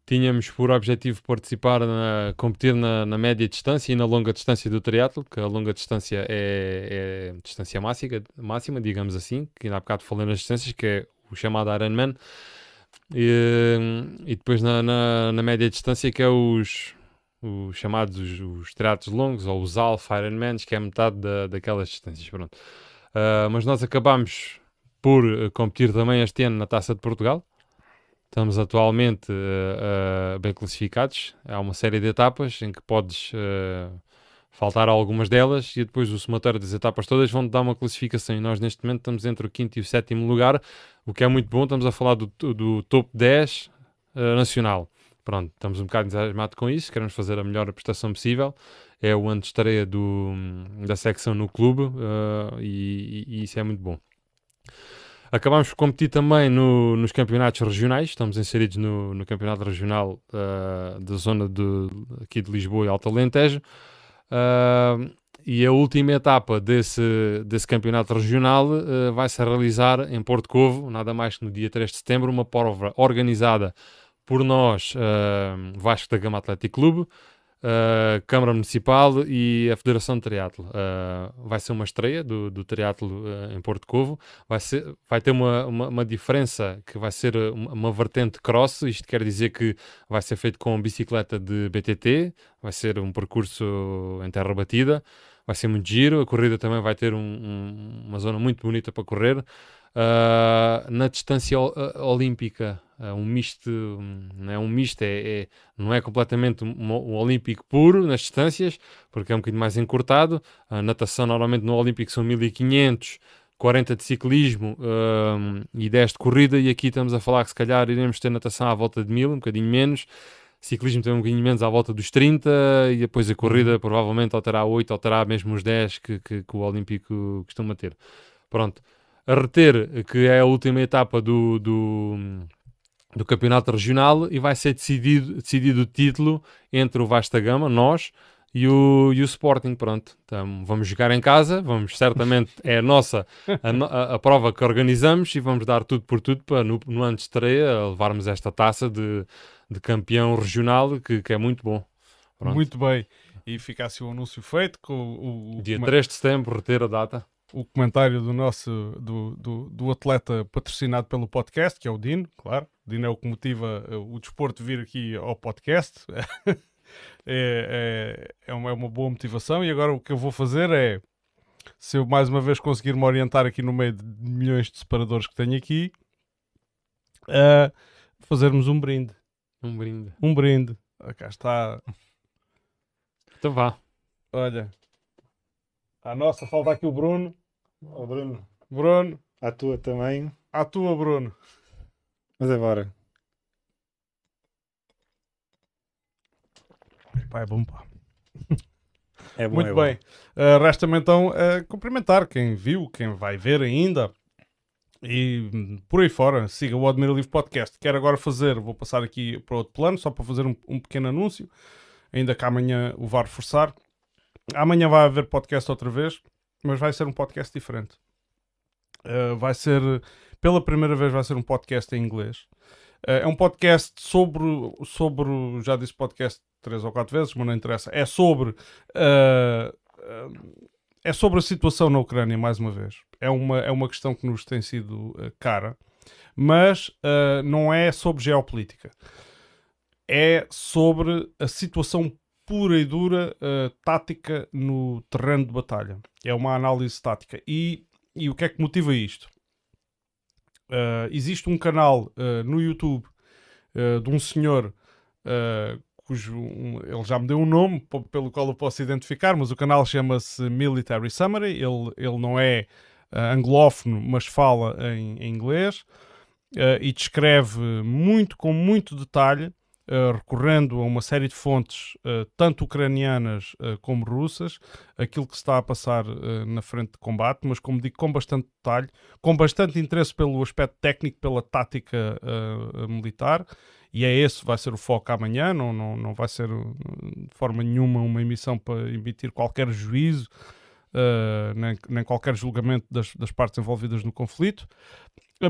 tínhamos por objetivo participar, na, competir na, na média distância e na longa distância do triatlo, que a longa distância é, é distância máxima, máxima, digamos assim, que ainda há bocado falei nas distâncias, que é o chamado Ironman. E, e depois na, na, na média distância, que é os, os chamados os, os triatlos longos, ou os Alpha Ironmans, que é metade da, daquelas distâncias. Pronto. Ah, mas nós acabámos por eh, competir também este ano na Taça de Portugal. Estamos atualmente eh, eh, bem classificados. Há uma série de etapas em que podes eh, faltar algumas delas e depois o somatório das etapas todas vão dar uma classificação. E nós neste momento estamos entre o quinto e o sétimo lugar, o que é muito bom. Estamos a falar do, do top 10 eh, nacional. Pronto, estamos um bocado entusiasmados com isso. Queremos fazer a melhor prestação possível. É o ano de estreia do, da secção no clube e- e isso é muito bom. Acabámos por competir também no- nos campeonatos regionais, estamos inseridos no, no campeonato regional ah, da zona de, aqui de Lisboa e Alto Alentejo. Ah, e a última etapa desse, desse campeonato regional ah, vai se realizar em Porto Covo, nada mais que no dia 3 de setembro, uma prova organizada por nós, Vasco da Gama Atlético Clube, a Câmara Municipal e a Federação de Triatlo. Ah, vai ser uma estreia do, do triatlo ah, em Porto Covo. Vai, ser, vai ter uma, uma, uma diferença que vai ser ah, uma, uma vertente cross. Isto quer dizer que vai ser feito com bicicleta de BTT. Vai ser um percurso em terra batida. Vai ser muito giro. A corrida também vai ter um- um- uma zona muito bonita para correr. Ah, na distância olímpica, um misto, um, não é um misto, é, é- não é completamente um, um olímpico puro nas distâncias, porque é um bocadinho mais encurtado. A natação normalmente no olímpico são 1500, 40 de ciclismo hum, e 10 de corrida, e aqui estamos a falar que se calhar iremos ter natação à volta de 1000, um bocadinho menos. Ciclismo tem um bocadinho menos à volta dos 30 e depois a corrida provavelmente ou terá 8 ou terá mesmo os 10 que, que, que o Olímpico costuma ter. Pronto. A reter, que é a última etapa do, do, do campeonato regional e vai ser decidido, decidido o título entre o Vasta Gama, nós, e o, e o Sporting. Pronto, então, vamos jogar em casa, vamos certamente, é a nossa, a, a- prova que organizamos e vamos dar tudo por tudo para no, no ano de estreia levarmos esta taça de, de campeão regional, que, que é muito bom. Pronto. Muito bem. E fica assim o anúncio feito com o, o, Dia come- 3 de setembro, reter a data. O comentário do nosso do, do, do atleta patrocinado pelo podcast, que é o Dino, claro. O Dino é o que motiva eh, o desporto vir aqui ao podcast. *laughs* é, é, é, uma, é uma boa motivação. E agora o que eu vou fazer é, se eu mais uma vez conseguir me orientar aqui no meio de milhões de separadores que tenho aqui, eh, fazermos um brinde. Um brinde. Um brinde. Ah, cá está. Então vá. Olha. A nossa, falta aqui o Bruno. Oh, Bruno, Bruno, à tua também. à tua, Bruno. Mas agora. Pá, é bom, pá. *laughs* É bom, Muito é bem. Uh, Resta-me então uh, cumprimentar quem viu, quem vai ver ainda. E hum, por aí fora, siga o Admira Livre Podcast. Quero agora fazer, vou passar aqui para outro plano, só para fazer um, um pequeno anúncio. Ainda que amanhã o vá reforçar. Amanhã vai haver podcast outra vez. Mas vai ser um podcast diferente. Uh, vai ser, pela primeira vez, vai ser um podcast em inglês. Uh, é um podcast sobre, sobre, já disse podcast três ou quatro vezes, mas não interessa. É sobre, uh, é sobre a situação na Ucrânia, mais uma vez. É uma, é uma questão que nos tem sido cara, mas não é sobre geopolítica. É sobre a situação pura e dura uh, tática no terreno de batalha. É uma análise tática. E, e o que é que motiva isto? Uh, existe um canal uh, no YouTube de um senhor cujo um, ele já me deu um nome pelo qual eu posso identificar, mas o canal chama-se Military Summary. Ele, ele não é anglófono, mas fala em, em inglês e descreve muito, com muito detalhe Uh, recorrendo a uma série de fontes, uh, tanto ucranianas uh, como russas, aquilo que se está a passar na frente de combate, mas como digo, com bastante detalhe, com bastante interesse pelo aspecto técnico, pela tática militar, e é esse vai ser o foco amanhã, não, não, não vai ser de forma nenhuma uma emissão para emitir qualquer juízo, nem, nem qualquer julgamento das, das partes envolvidas no conflito.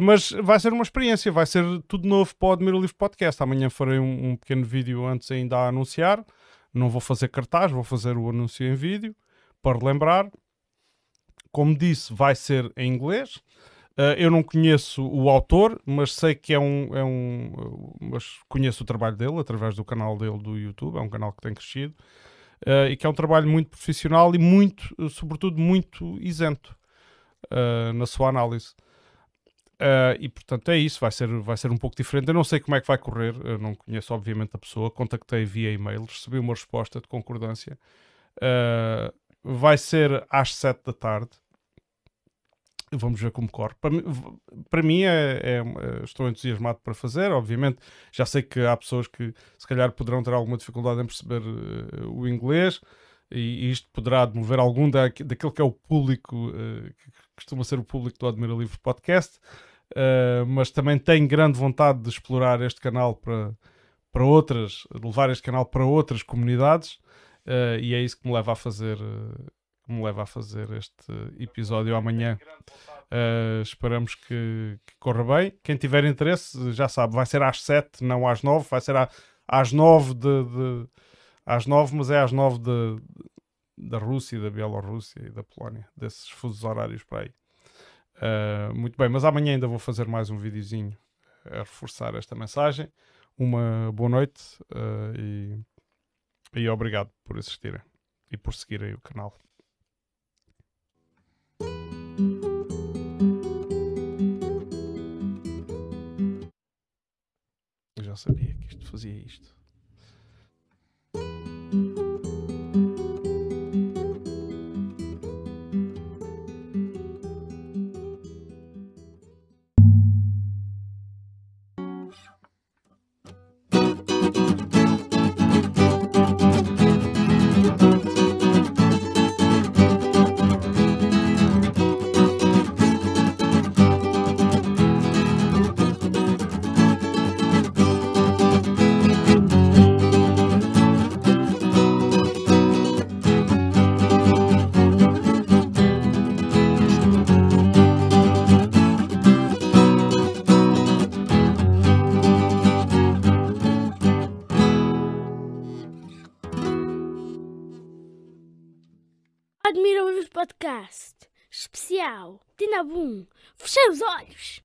Mas vai ser uma experiência, vai ser tudo novo para o Admiro Livre Podcast. Amanhã farei um, um, pequeno vídeo antes ainda a anunciar. Não vou fazer cartaz, vou fazer o anúncio em vídeo para relembrar. Como disse, vai ser em inglês. Uh, eu não conheço o autor, mas sei que é um, é um. Mas conheço o trabalho dele através do canal dele do YouTube. É um canal que tem crescido uh, e que é um trabalho muito profissional e muito, sobretudo, muito isento uh, na sua análise. Uh, e portanto é isso, vai ser, vai ser um pouco diferente. Eu não sei como é que vai correr, eu não conheço obviamente a pessoa, contactei via e-mail, recebi uma resposta de concordância. Vai ser às 7 da tarde. Vamos ver como corre. Para, para mim, é, é, é, estou entusiasmado para fazer. Obviamente, já sei que há pessoas que se calhar poderão ter alguma dificuldade em perceber uh, o inglês e isto poderá demover algum da, daquele que é o público, uh, que costuma ser o público do Admira Livre Podcast, uh, mas também tenho grande vontade de explorar este canal para, para outras, levar este canal para outras comunidades, e é isso que me leva a fazer. Me leva a fazer este episódio amanhã. esperamos que, que, corra bem. Quem tiver interesse, já sabe, vai ser às 7, não às 9, vai ser à, às 9 de, de às nove, mas é às nove de, da Rússia, da Bielorrússia e da Polónia, desses fusos horários para aí. Uh, muito bem, mas amanhã ainda vou fazer mais um videozinho a reforçar esta mensagem. Uma boa noite uh, e, e obrigado por assistirem e por seguirem o canal. Já sabia que isto fazia isto. Podcast especial Tinabum. Fechei os olhos.